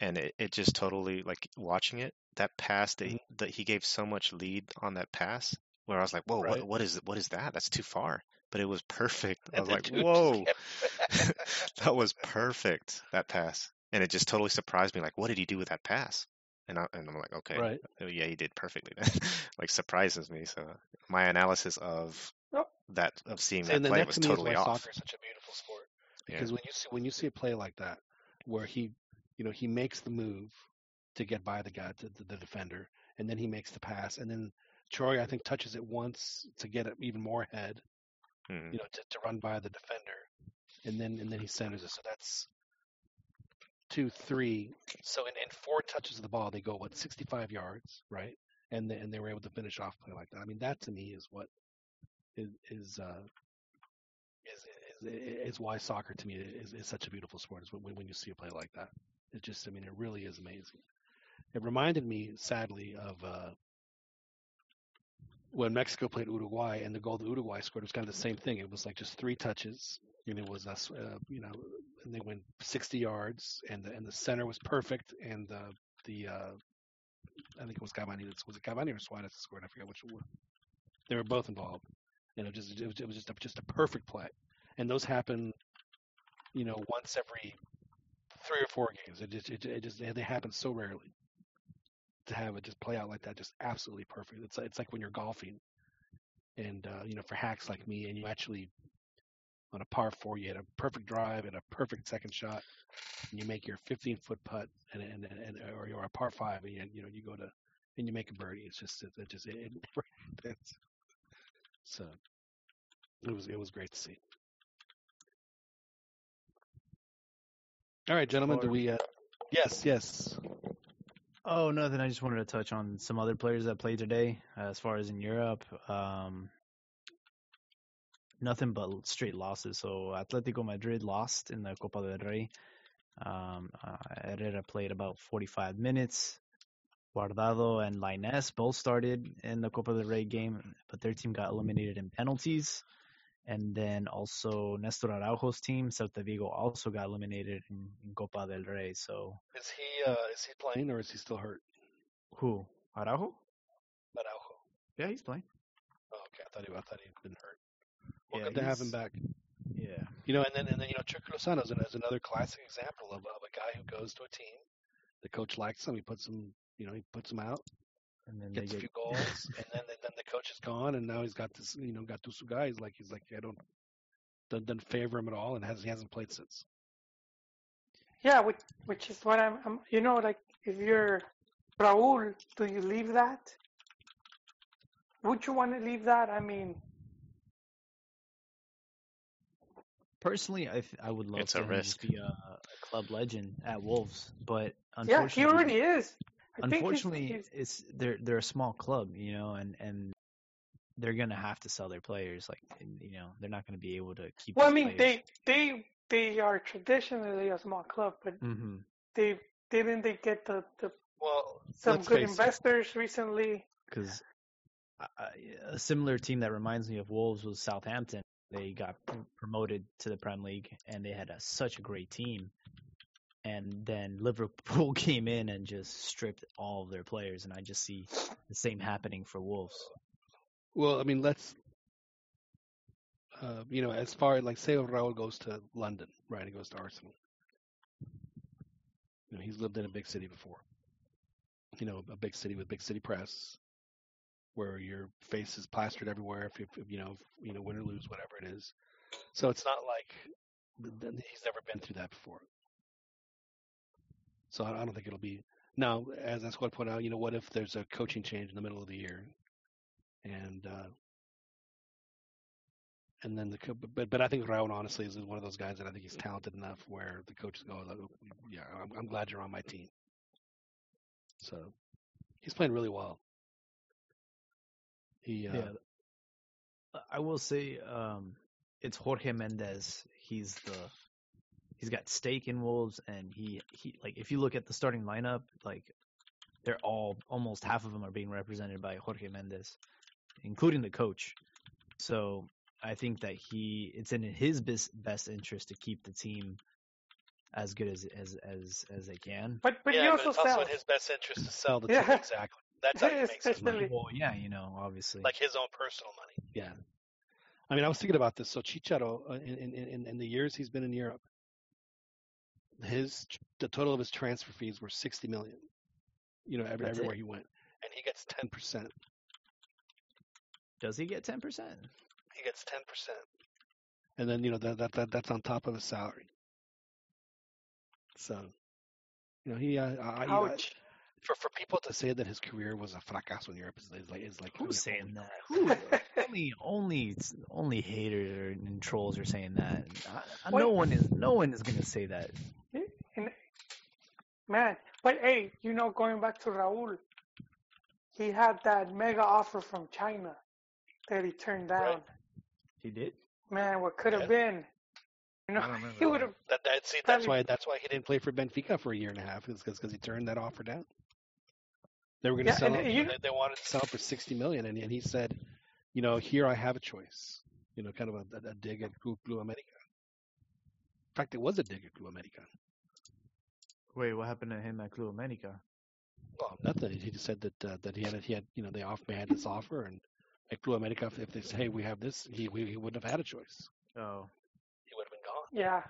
and it, it just totally like watching it that pass that, he- that he gave so much lead on that pass where I was like whoa Right. what what is what is that? That's too far. But it was perfect. I was like whoa. that was perfect that pass and it just totally surprised me like what did he do with that pass and, I, and I'm like okay right. oh, yeah he did perfectly like surprises me so my analysis of Oh, that of seeing that and play that was to totally off soccer is such a beautiful sport. yeah Because when you see when you see a play like that, where he, you know, he makes the move to get by the guy, to the, the defender, and then he makes the pass, and then Troy, I think, touches it once to get it even more ahead, Mhm. you know, to, to run by the defender, and then and then he centers it. So that's two, three. So in, in four touches of the ball, they go what 65 yards, right? And they, and they were able to finish off play like that. I mean, that to me is what is is uh, is, is is why soccer to me is, is such a beautiful sport. Is when when you see a play like that. It just, I mean, it really is amazing. It reminded me, sadly, of uh, when Mexico played Uruguay, and the goal that Uruguay scored was kind of the same thing. It was like just three touches, and it was us, uh, you know, and they went 60 yards, and the and the center was perfect, and the the uh, I think it was Cavani. Was it Cavani or Suarez that scored? I forget which one. They were both involved, and it was just it was, it was just a, just a perfect play. And those happen, you know, once every three or four games. It just it, it just they happen so rarely to have it just play out like that, just absolutely perfect. It's it's like when you're golfing, and uh, you know, for hacks like me, and you actually on a par four, you had a perfect drive and a perfect second shot, and you make your 15 foot putt, and and, and or you're a par five, and you, you know you go to and you make a birdie. It's just it, it just it, it it's, so it was it was great to see. All right, gentlemen, do we? Uh, yes, yes. Oh, nothing. I just wanted to touch on some other players that played today. Uh, as far as in Europe, um, nothing but straight losses. So Atletico Madrid lost in the Copa del Rey. Um, uh, Herrera played about 45 minutes. Guardado and Lainez both started in the Copa del Rey game, but their team got eliminated in penalties. And then also Nestor Araujo's team, Celta Vigo, also got eliminated in, in Copa del Rey. So Is he uh, is he playing or is he still hurt? who? Araujo? Araujo. Yeah, he's playing. Oh, okay. I thought he I thought he'd been hurt. Well, Yeah, good to have him back. Yeah. You know, and then and then you know, Chuck Lozano is, is another classic example of, of a guy who goes to a team. The coach likes him. He puts him, you know, he puts him out, And then they gets a few goals, and then then the coach is gone, and now he's got this, you know, got two guys. Like he's like, I don't, doesn't, doesn't favor him at all, and has he hasn't played since. yeah, which which is what I'm, I'm. You know, like if you're Raúl, do you leave that? Would you want to leave that? I mean, personally, I th- I would love It's a to risk. just be a, a club legend at Wolves, but yeah, he unfortunately, already is. I think he's- unfortunately, he's- it's they're they're a small club, you know, and and they're gonna have to sell their players. Like, you know, they're not gonna be able to keep. well, I mean, players. they they they are traditionally a small club, but hmm they didn't they get the, the Well, some good face it. investors recently. because a similar team that reminds me of Wolves was Southampton. They got promoted to the Prem League, and they had a, such a great team. And then Liverpool came in and just stripped all of their players, and I just see the same happening for Wolves. Well, I mean, let's, uh, you know, as far like say Raul goes to London, right? He goes to Arsenal. You know, he's lived in a big city before. You know, a big city with big city press, where your face is plastered everywhere. If, if you know, if, you know, win or lose, whatever it is. So it's not like he's never been through that before. So I I don't think it'll be now. As Esquad pointed out, you know, what if there's a coaching change in the middle of the year? and uh, and then the but but I think Raul honestly is one of those guys that I think he's talented enough where the coaches go, like, "Oh, yeah, I'm, I'm glad you're on my team. So he's playing really well. He uh, Yeah. I will say um it's Jorge Mendes. He's the he's got stake in Wolves and he he like if you look at the starting lineup, like they're all almost half of them are being represented by Jorge Mendes, including the coach. So I think that he it's in his best best interest to keep the team as good as as as as they can. But but yeah, he but also it's also in his best interest to sell the Yeah. team exactly. That's how he makes his money, Well, yeah, you know, obviously. like his own personal money. yeah. I mean, I was thinking about this. So Chicharo, uh, in, in in in the years he's been in Europe, his the total of his transfer fees were sixty million. You know, every, That's it? everywhere he went, and he gets ten percent. Does he get ten percent? He gets ten percent. and then you know that that, that that's on top of his salary. So, you know, he uh, I, I, ouch. For for people to say that his career was a fracaso in Europe is, is like is like Who's saying that? Who? only only only haters and trolls are saying that. I, I- no one is no one is gonna say that. Man, but hey, you know, going back to Raul, he had that mega offer from China that he turned down. Right. He did. Man, what could have Yeah. been? You know, I don't he would have. that that see That's Probably- why that's why he didn't play for Benfica for a year and a half is because he turned that offer down. They were going to Yeah, sell and him, you- they, they wanted to sell him for sixty million, and, and he said, you know, here I have a choice. You know, kind of a, a, a dig at Club Club America. In fact, it was a dig at Club America. Wait, what happened to him at Club America? Well, nothing. He just said that uh, that he had he had you know they off had this offer, and at Club America, if, if they say hey we have this, he we, he wouldn't have had a choice. Oh, he would have been gone. Yeah,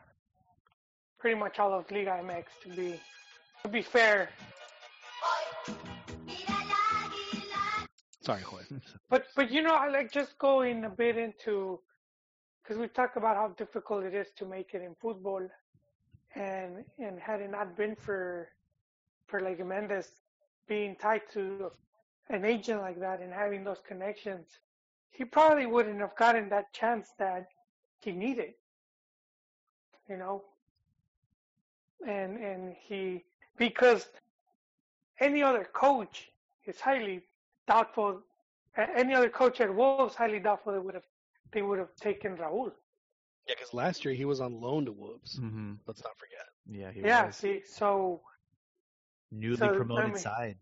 pretty much all of Liga MX to be to be fair. Sorry, Joy. But but you know, I like just going a bit into because we talk about how difficult it is to make it in football, and and had it not been for for like Mendes being tied to an agent like that and having those connections, he probably wouldn't have gotten that chance that he needed. You know, and and he because any other coach is highly doubtful. Any other coach at Wolves highly doubtful they would have they would have taken Raul. Yeah, because last year he was on loan to Wolves. mm-hmm. Let's not forget. yeah, he Yeah, was see, so newly so, I promoted mean- side,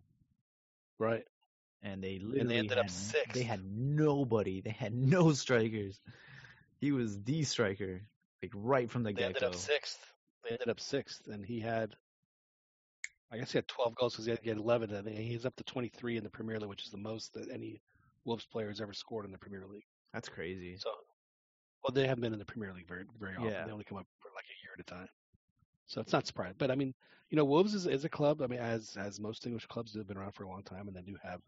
Right. and they literally ended up had, sixth. They had nobody. They had no strikers. He was the striker, like right from the get go. They get ended go. up sixth. They ended up sixth, and he had, I guess he had 12 goals because he had, he had 11. I think he's up to 23 in the Premier League, which is the most that any Wolves player has ever scored in the Premier League. That's crazy. So Well, they haven't been in the Premier League very very often. Yeah. They only come up for like a year at a time. So it's not surprising. But I mean, you know, Wolves is, is a club. I mean, as as most English clubs have been around for a long time, and they do have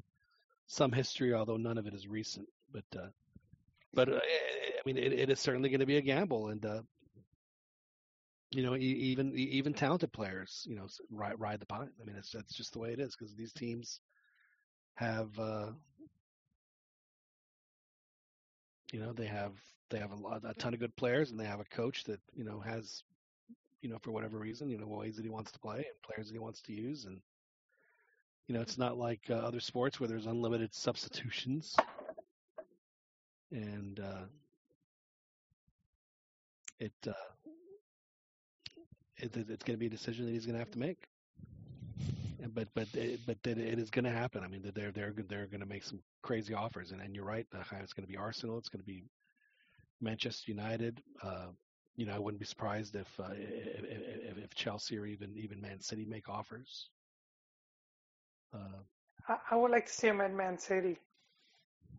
some history, although none of it is recent. But uh, but uh, I mean, it, it is certainly going to be a gamble, and uh, you know, even even talented players, you know, ride ride the pine. I mean, it's that's just the way it is because these teams have, uh, you know, they have they have a lot a ton of good players, and they have a coach that you know has, you know, for whatever reason, you know, ways that he wants to play and players that he wants to use, and you know, it's not like uh, other sports where there's unlimited substitutions, and uh, it. Uh, it, it- it's going to be a decision that he's going to have to make. But but it, but it, it is going to happen. I mean, they're they're they're going to make some crazy offers, and, and you're right. uh, It's going to be Arsenal. It's going to be Manchester United. Uh, you know, I wouldn't be surprised if, uh, if, if if Chelsea or even even Man City make offers. Uh, I, I would like to see him at Man City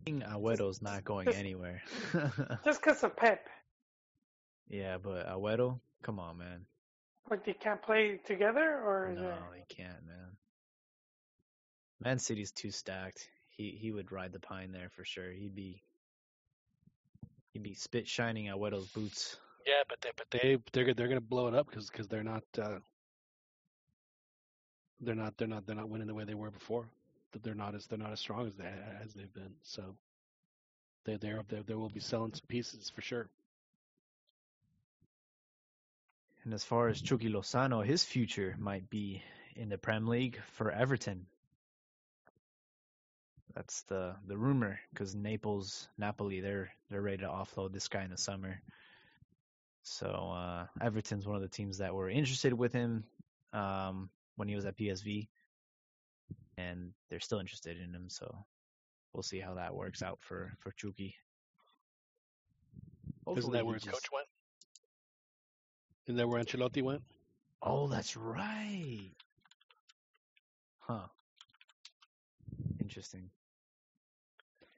Agüero's not going just- anywhere. just because of Pep. yeah, but Agüero, come on, man. Like they can't play together, or is No, it? he can't, man. Man City's too stacked. He he would ride the pine there for sure. He'd be he'd be spit shining Agüero's boots. yeah, but they but they they're they're going to blow it up because because they're not uh, they're not they're not they're not winning the way they were before. They're not as they're not as strong as they as they've been. So they there there they will be selling some pieces for sure. And as far as Chucky Lozano, his future might be in the Prem League for Everton. That's the the rumor because Naples, Napoli, they're they're ready to offload this guy in the summer. So uh, Everton's one of the teams that were interested with him um, when he was at PSV, and they're still interested in him. So we'll see how that works out for for Chucky. Isn't that where his just- coach went? Isn't that where Ancelotti went? Oh, that's right. Huh. Interesting.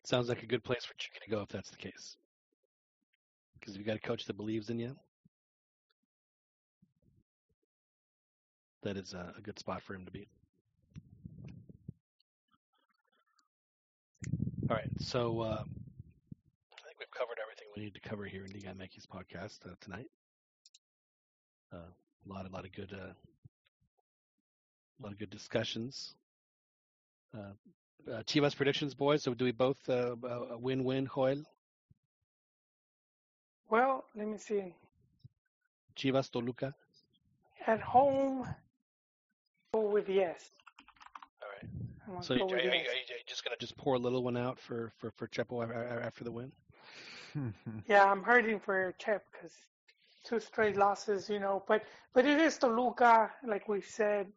Sounds like a good place for Chucky to go if that's the case. Because if you got a coach that believes in you. That is a, a good spot for him to be. All right, so uh, I think we've covered everything we need to cover here in the Guy MX podcast uh, tonight. Uh, a lot, a lot of good, uh, a lot of good discussions. Uh, uh, Chivas predictions, boys. So do we both uh, uh, win-win, Joel? Well, let me see. Chivas Toluca. At home, go with yes. All right. I'm So you, are, with you, are you just gonna just pour a little one out for for for Chepo a- a- after the win? Yeah, I'm hurting for Chep because two straight losses, you know. But but it is Toluca, like we said.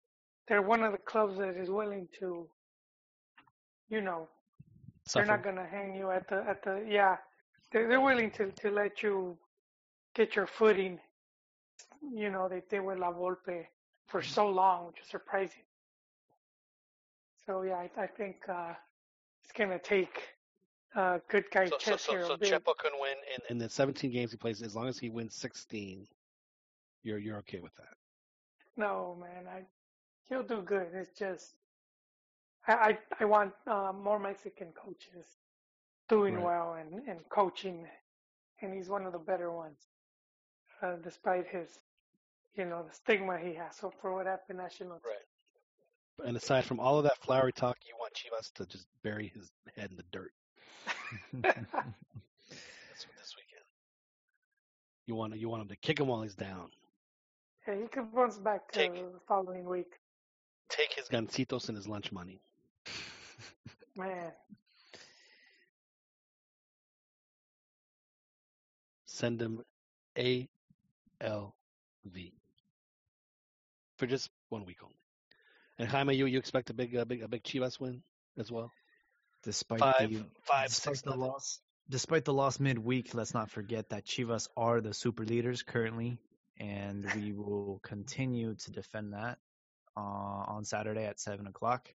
They're one of the clubs that is willing to, you know, Suffer. they're not gonna hang you at the at the yeah. They're they're willing to to let you get your footing. You know, they they were La Volpe for so long, which is surprising. So yeah, I, I think uh, it's gonna take uh, good guy So, so, so, here. so. Chepo can win in, in the 17 games he plays as long as he wins 16. You're you're okay with that? No, man, I he'll do good. It's just I I, I want uh, more Mexican coaches doing Right. well and, and coaching, and he's one of the better ones, uh, despite his you know the stigma he has. So for what happened, national. Right. And aside from all of that flowery talk, you want Chivas to just bury his head in the dirt. That's what this weekend. You want you want him to kick him while he's down. Yeah, he could bounce back uh, Take- the following week. Take his gancitos and his lunch money. Man, Send him A L V for just one week only. And Jaime, you you expect a big a big a big Chivas win as well? Despite Five, the five, despite the nothing. loss, despite the loss midweek, let's not forget that Chivas are the super leaders currently, and we will continue to defend that uh, on Saturday at seven o'clock.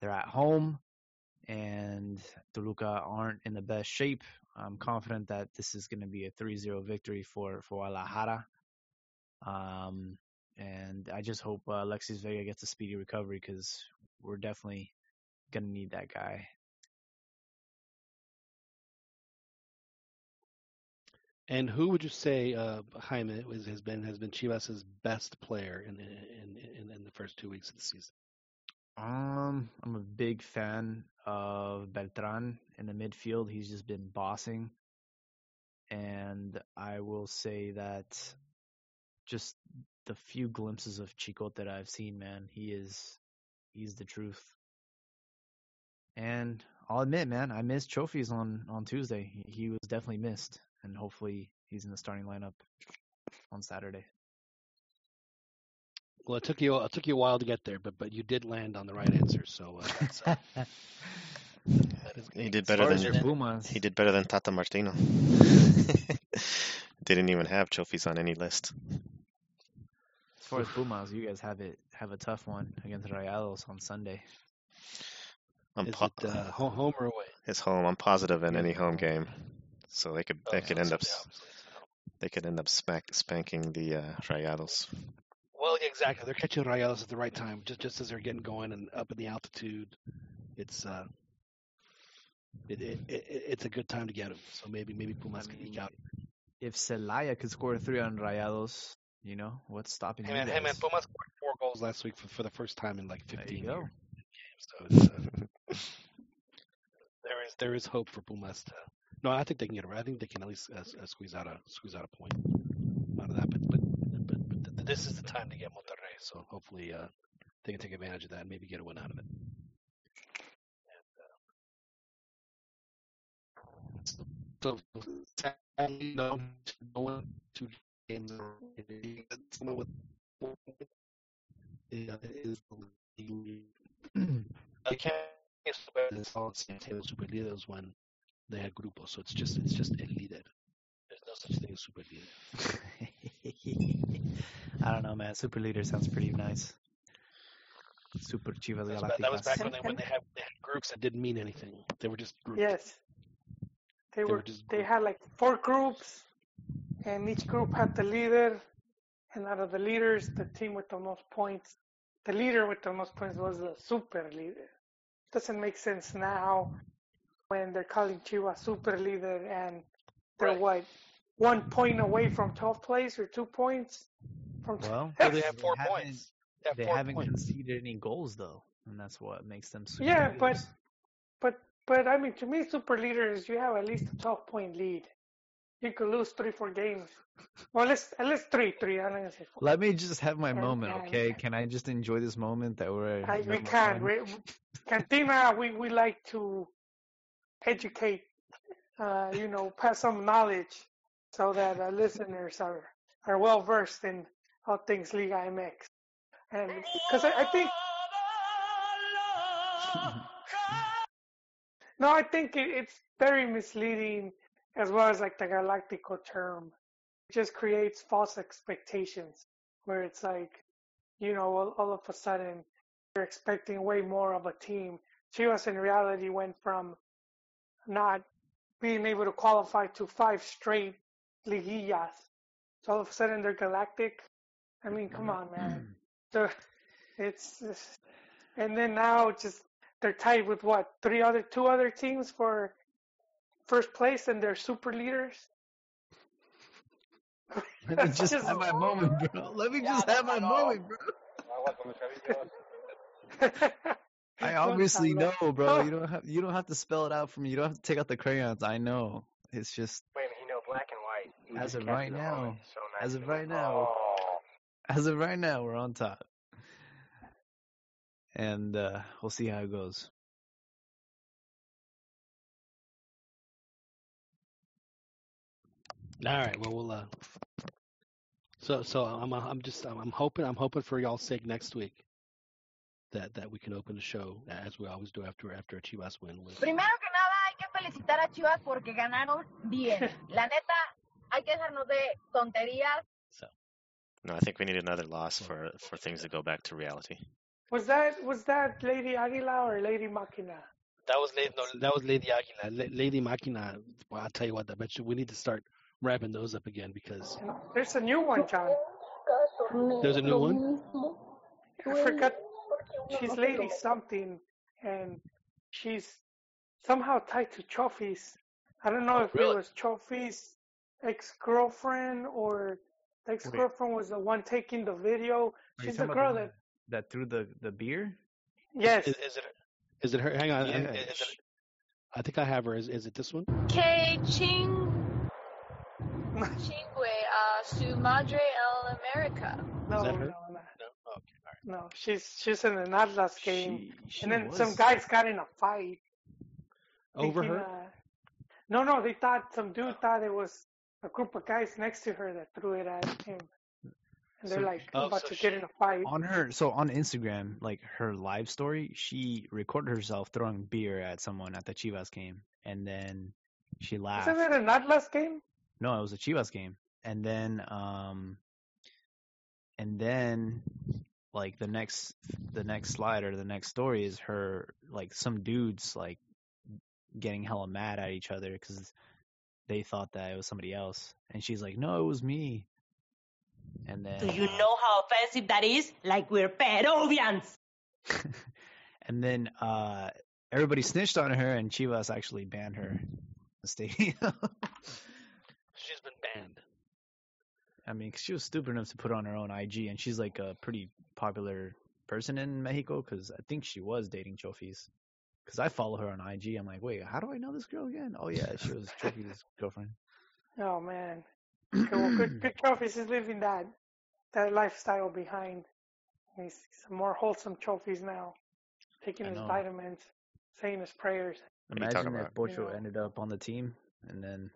They're at home, and Toluca aren't in the best shape. I'm confident that this is going to be a 3-0 victory for for Guadalajara. Um, and I just hope uh, Alexis Vega gets a speedy recovery because we're definitely gonna need that guy. And who would you say, uh, Jaime, was, has been has been Chivas's best player in in, in in the first two weeks of the season? Um, I'm a big fan of Beltran in the midfield. He's just been bossing. And I will say that just the few glimpses of Chicote that I've seen, man, he is he's the truth. And I'll admit, man, I missed Chofis on on Tuesday. He was definitely missed, and hopefully he's in the starting lineup on Saturday. Well, it took you it took you a while to get there, but but you did land on the right answer. So uh, that's, uh, that is He did better than Pumas, he did better than Tata Martino. Didn't even have Chofis on any list. As far as Pumas, you guys have it have a tough one against Rayados on Sunday. I'm is po- it uh, home or away? It's home. I'm positive in any home game, so they could they Oh, could so- end up yeah, s- obviously it's at home. they could end up smack, spanking the uh, Rayados. Well, exactly. They're catching Rayados at the right time, just just as they're getting going and up in the altitude. It's uh, it, it, it it's a good time to get them. So maybe maybe Pumas can eke out. If Celaya could score three on Rayados, you know what's stopping Hey you man, hey man. Pumas scored four goals last week for, for the first time in like There 15 you go. years. So it's, uh, there is there is hope for Pumas to No, I think they can get. I think they can at least uh, uh, squeeze out a squeeze out a point out of that. But but but, but th- this is the time to get Monterrey. So hopefully uh, they can take advantage of that and maybe get a win out of it. So sadly, no, no one two games. Someone with yeah, is the league. I can't expect this all Santiago Super Leaders when they had grupos, so it's just it's just el líder. There's no such thing as super leader. I don't know, man. Super leader sounds pretty nice. Super Chivas That was, back, that was back when they when they had, they had groups that didn't mean anything. They were just groups. Yes. They They were were just they had like four groups and each group had the leader and out of the leaders the team with the most points the leader with the most points was the super leader. Doesn't make sense now when they're calling Chivas super leader and they're Right. what one point away from 12th place or two points from Well, Well, they have four haven't- points. They have They four haven't points. conceded any goals though, and that's what makes them super Yeah, but leaders. but but I mean to me super leaders you have at least a 12 point lead. You could lose three four games. Well, at least at least three three. I'm not gonna say four. Let me just have my And- moment, and- okay? Can I just enjoy this moment that we're I, we can. fun? We, Cantina, we, we like to educate, uh, you know, pass some knowledge so that our listeners are, are well versed in all things Liga MX. And because I, I think, no, I think it, it's very misleading as well as like the Galactico term. It just creates false expectations where it's like, you know, all, all of a sudden you're expecting way more of a team. Chivas in reality went from not being able to qualify to five straight liguillas. So all of a sudden they're galactic. I mean, come on, man. Mm-hmm. So it's, it's and then now just they're tied with what three other two other teams for first place and they're super leaders. Let me just just- have my moment, bro. Let me just have my moment, bro. I obviously know, bro. You don't have you don't have to spell it out for me. You don't have to take out the crayons. I know. It's just Wait a minute, he know black and white. He as of right now. moment so As of nicely. right now. Oh. As of right now, we're on top. And uh we'll see how it goes. All right. Well, we'll. Uh, so so I'm I'm just I'm, I'm hoping I'm hoping for y'all's sake next week that that we can open the show as we always do after after a Chivas win with. Uh, Primero que nada hay que felicitar a Chivas porque ganaron bien. La neta, hay que dejarnos de tonterías. No, I think we need another loss for for things to go back to reality. Was that was that Lady Aguila or Lady Machina? That was Lady. No, that was Lady Aguila. La- Lady Machina. Well, I'll tell you what. I bet you we need to start wrapping those up again because There's a new one, John. there's a new one. I forgot. She's Lady something, and she's somehow tied to Chofis. I don't know oh, if Really? it was Chofis ex-girlfriend or the ex-girlfriend was the one taking the video. Are She's the girl the that that threw the the beer? yes. Is, is it? Is it her? Hang on. Yeah. Is it, I think I have her. Is is it this one? Que ching chingue a uh, su madre en America. No, that no, her? No, No. Okay. All right. no. She's she's in an Atlas game, She, she and then was. some guys got in a fight. Over thinking, her. Uh, no, no, they thought some dude thought it was a group of guys next to her that threw it at him, and they're So- like Oh, about so to she- get in a fight. on her so on Instagram, like her live story, she recorded herself throwing beer at someone at the Chivas game, and then she laughed. Isn't it an Atlas game? No, it was a Chivas game, and then um, and then like the next the next slide or the next story is her like some dudes like getting hella mad at each other because they thought that it was somebody else, and she's like, "No, it was me." And then Do you know how offensive that is? Like we're Peruvians. and then uh everybody snitched on her and Chivas actually banned her the stadium. She's been banned. I mean, 'cause she was stupid enough to put on her own IG, and she's like a pretty popular person in Mexico because I think she was dating Chofis. because I follow her on IG. I'm like, wait, how do I know this girl again? Oh yeah, she was Chofis girlfriend. Oh man. Okay, well, good, good Chofis is living that that lifestyle behind. He's some more wholesome Chofis now, taking his vitamins, saying his prayers. What are you talking Imagine if about? Pocho Yeah. ended up on the team and then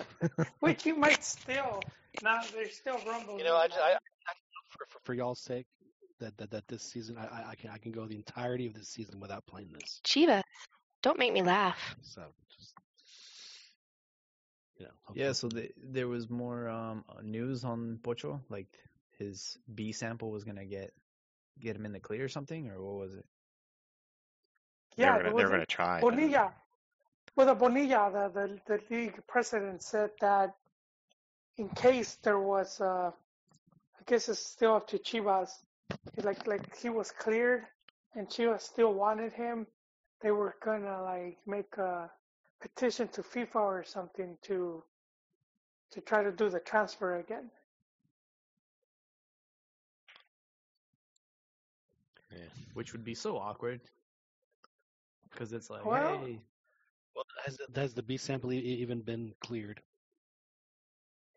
Which you might still. Now there's still rumbles. You know, I, just, I, I for, for, for y'all's sake, that, that that this season, I, I- I can I can go the entirety of this season without playing this. Chivas, don't make me laugh. So just you know, yeah. So the, there was more um news on Pocho, like his B sample was gonna get get him in the clear or something, or what was it? Yeah, were there gonna, they're gonna try. Bonilla. Well, the Bonilla, the, the, the league president said that in case there was, uh, I guess it's still up to Chivas, like like he was cleared and Chivas still wanted him, they were gonna like make a petition to FIFA or something to to try to do the transfer again. Yeah, Which would be so awkward. Because it's like, Well- hey, well, has has the B sample e- even been cleared?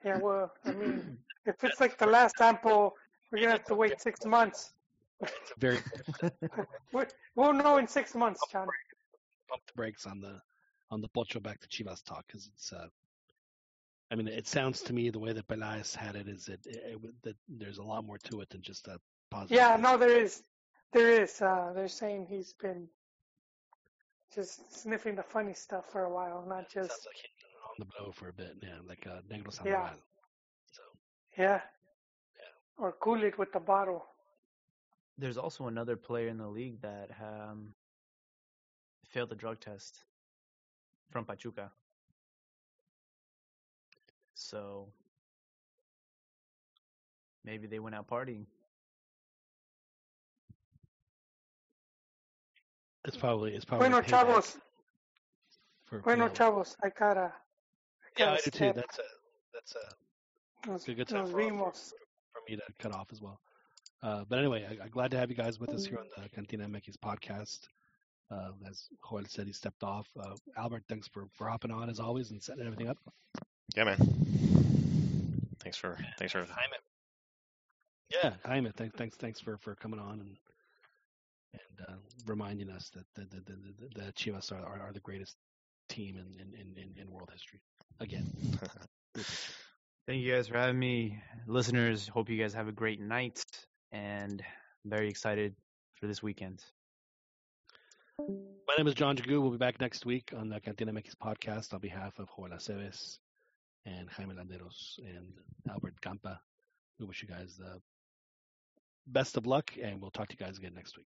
Yeah, well, I mean, if it's like the last sample, we're gonna have to wait six months. Very We- We'll know in six months, John. pump the brakes on the on the Pocho back to Chivas talk because it's. Uh, I mean, it sounds to me the way that Pelaez had it is that, it, it, that there's a lot more to it than just a positive. Yeah, no, there is, there is. Uh, they're saying he's been just sniffing the funny stuff for a while, not just Sounds like he's on the blow for a bit, yeah, like uh, Negro Yeah. Sandoval. yeah, or cool it with the bottle. there's also another player in the league that um failed the drug test from Pachuca. So maybe they went out partying. It's probably it's probably Bueno, chavos. for, for Bueno, that. chavos, I gotta. I Yeah, gotta I do too. That's a that's a Nos, good, good time for, for, for me to cut off as well. Uh, but anyway, I, I'm glad to have you guys with us here on the Cantina MX podcast. Uh, as Joel said, he stepped off. Uh, Albert, thanks for, for hopping on as always and setting everything up. Yeah, man. Thanks for thanks for Yeah, Jaime, thanks, thanks, thanks for, for coming on and and uh, reminding us that the the, the, the, the Chivas are, are, are the greatest team in, in, in, in, world history. Again, Thank you guys for having me. Listeners, hope you guys have a great night and very excited for this weekend. My name is John Jagu. We'll be back next week on the Cantina MX podcast on behalf of Joel Aceves and Jaime Landeros and Albert Campa. We wish you guys the best of luck, and we'll talk to you guys again next week.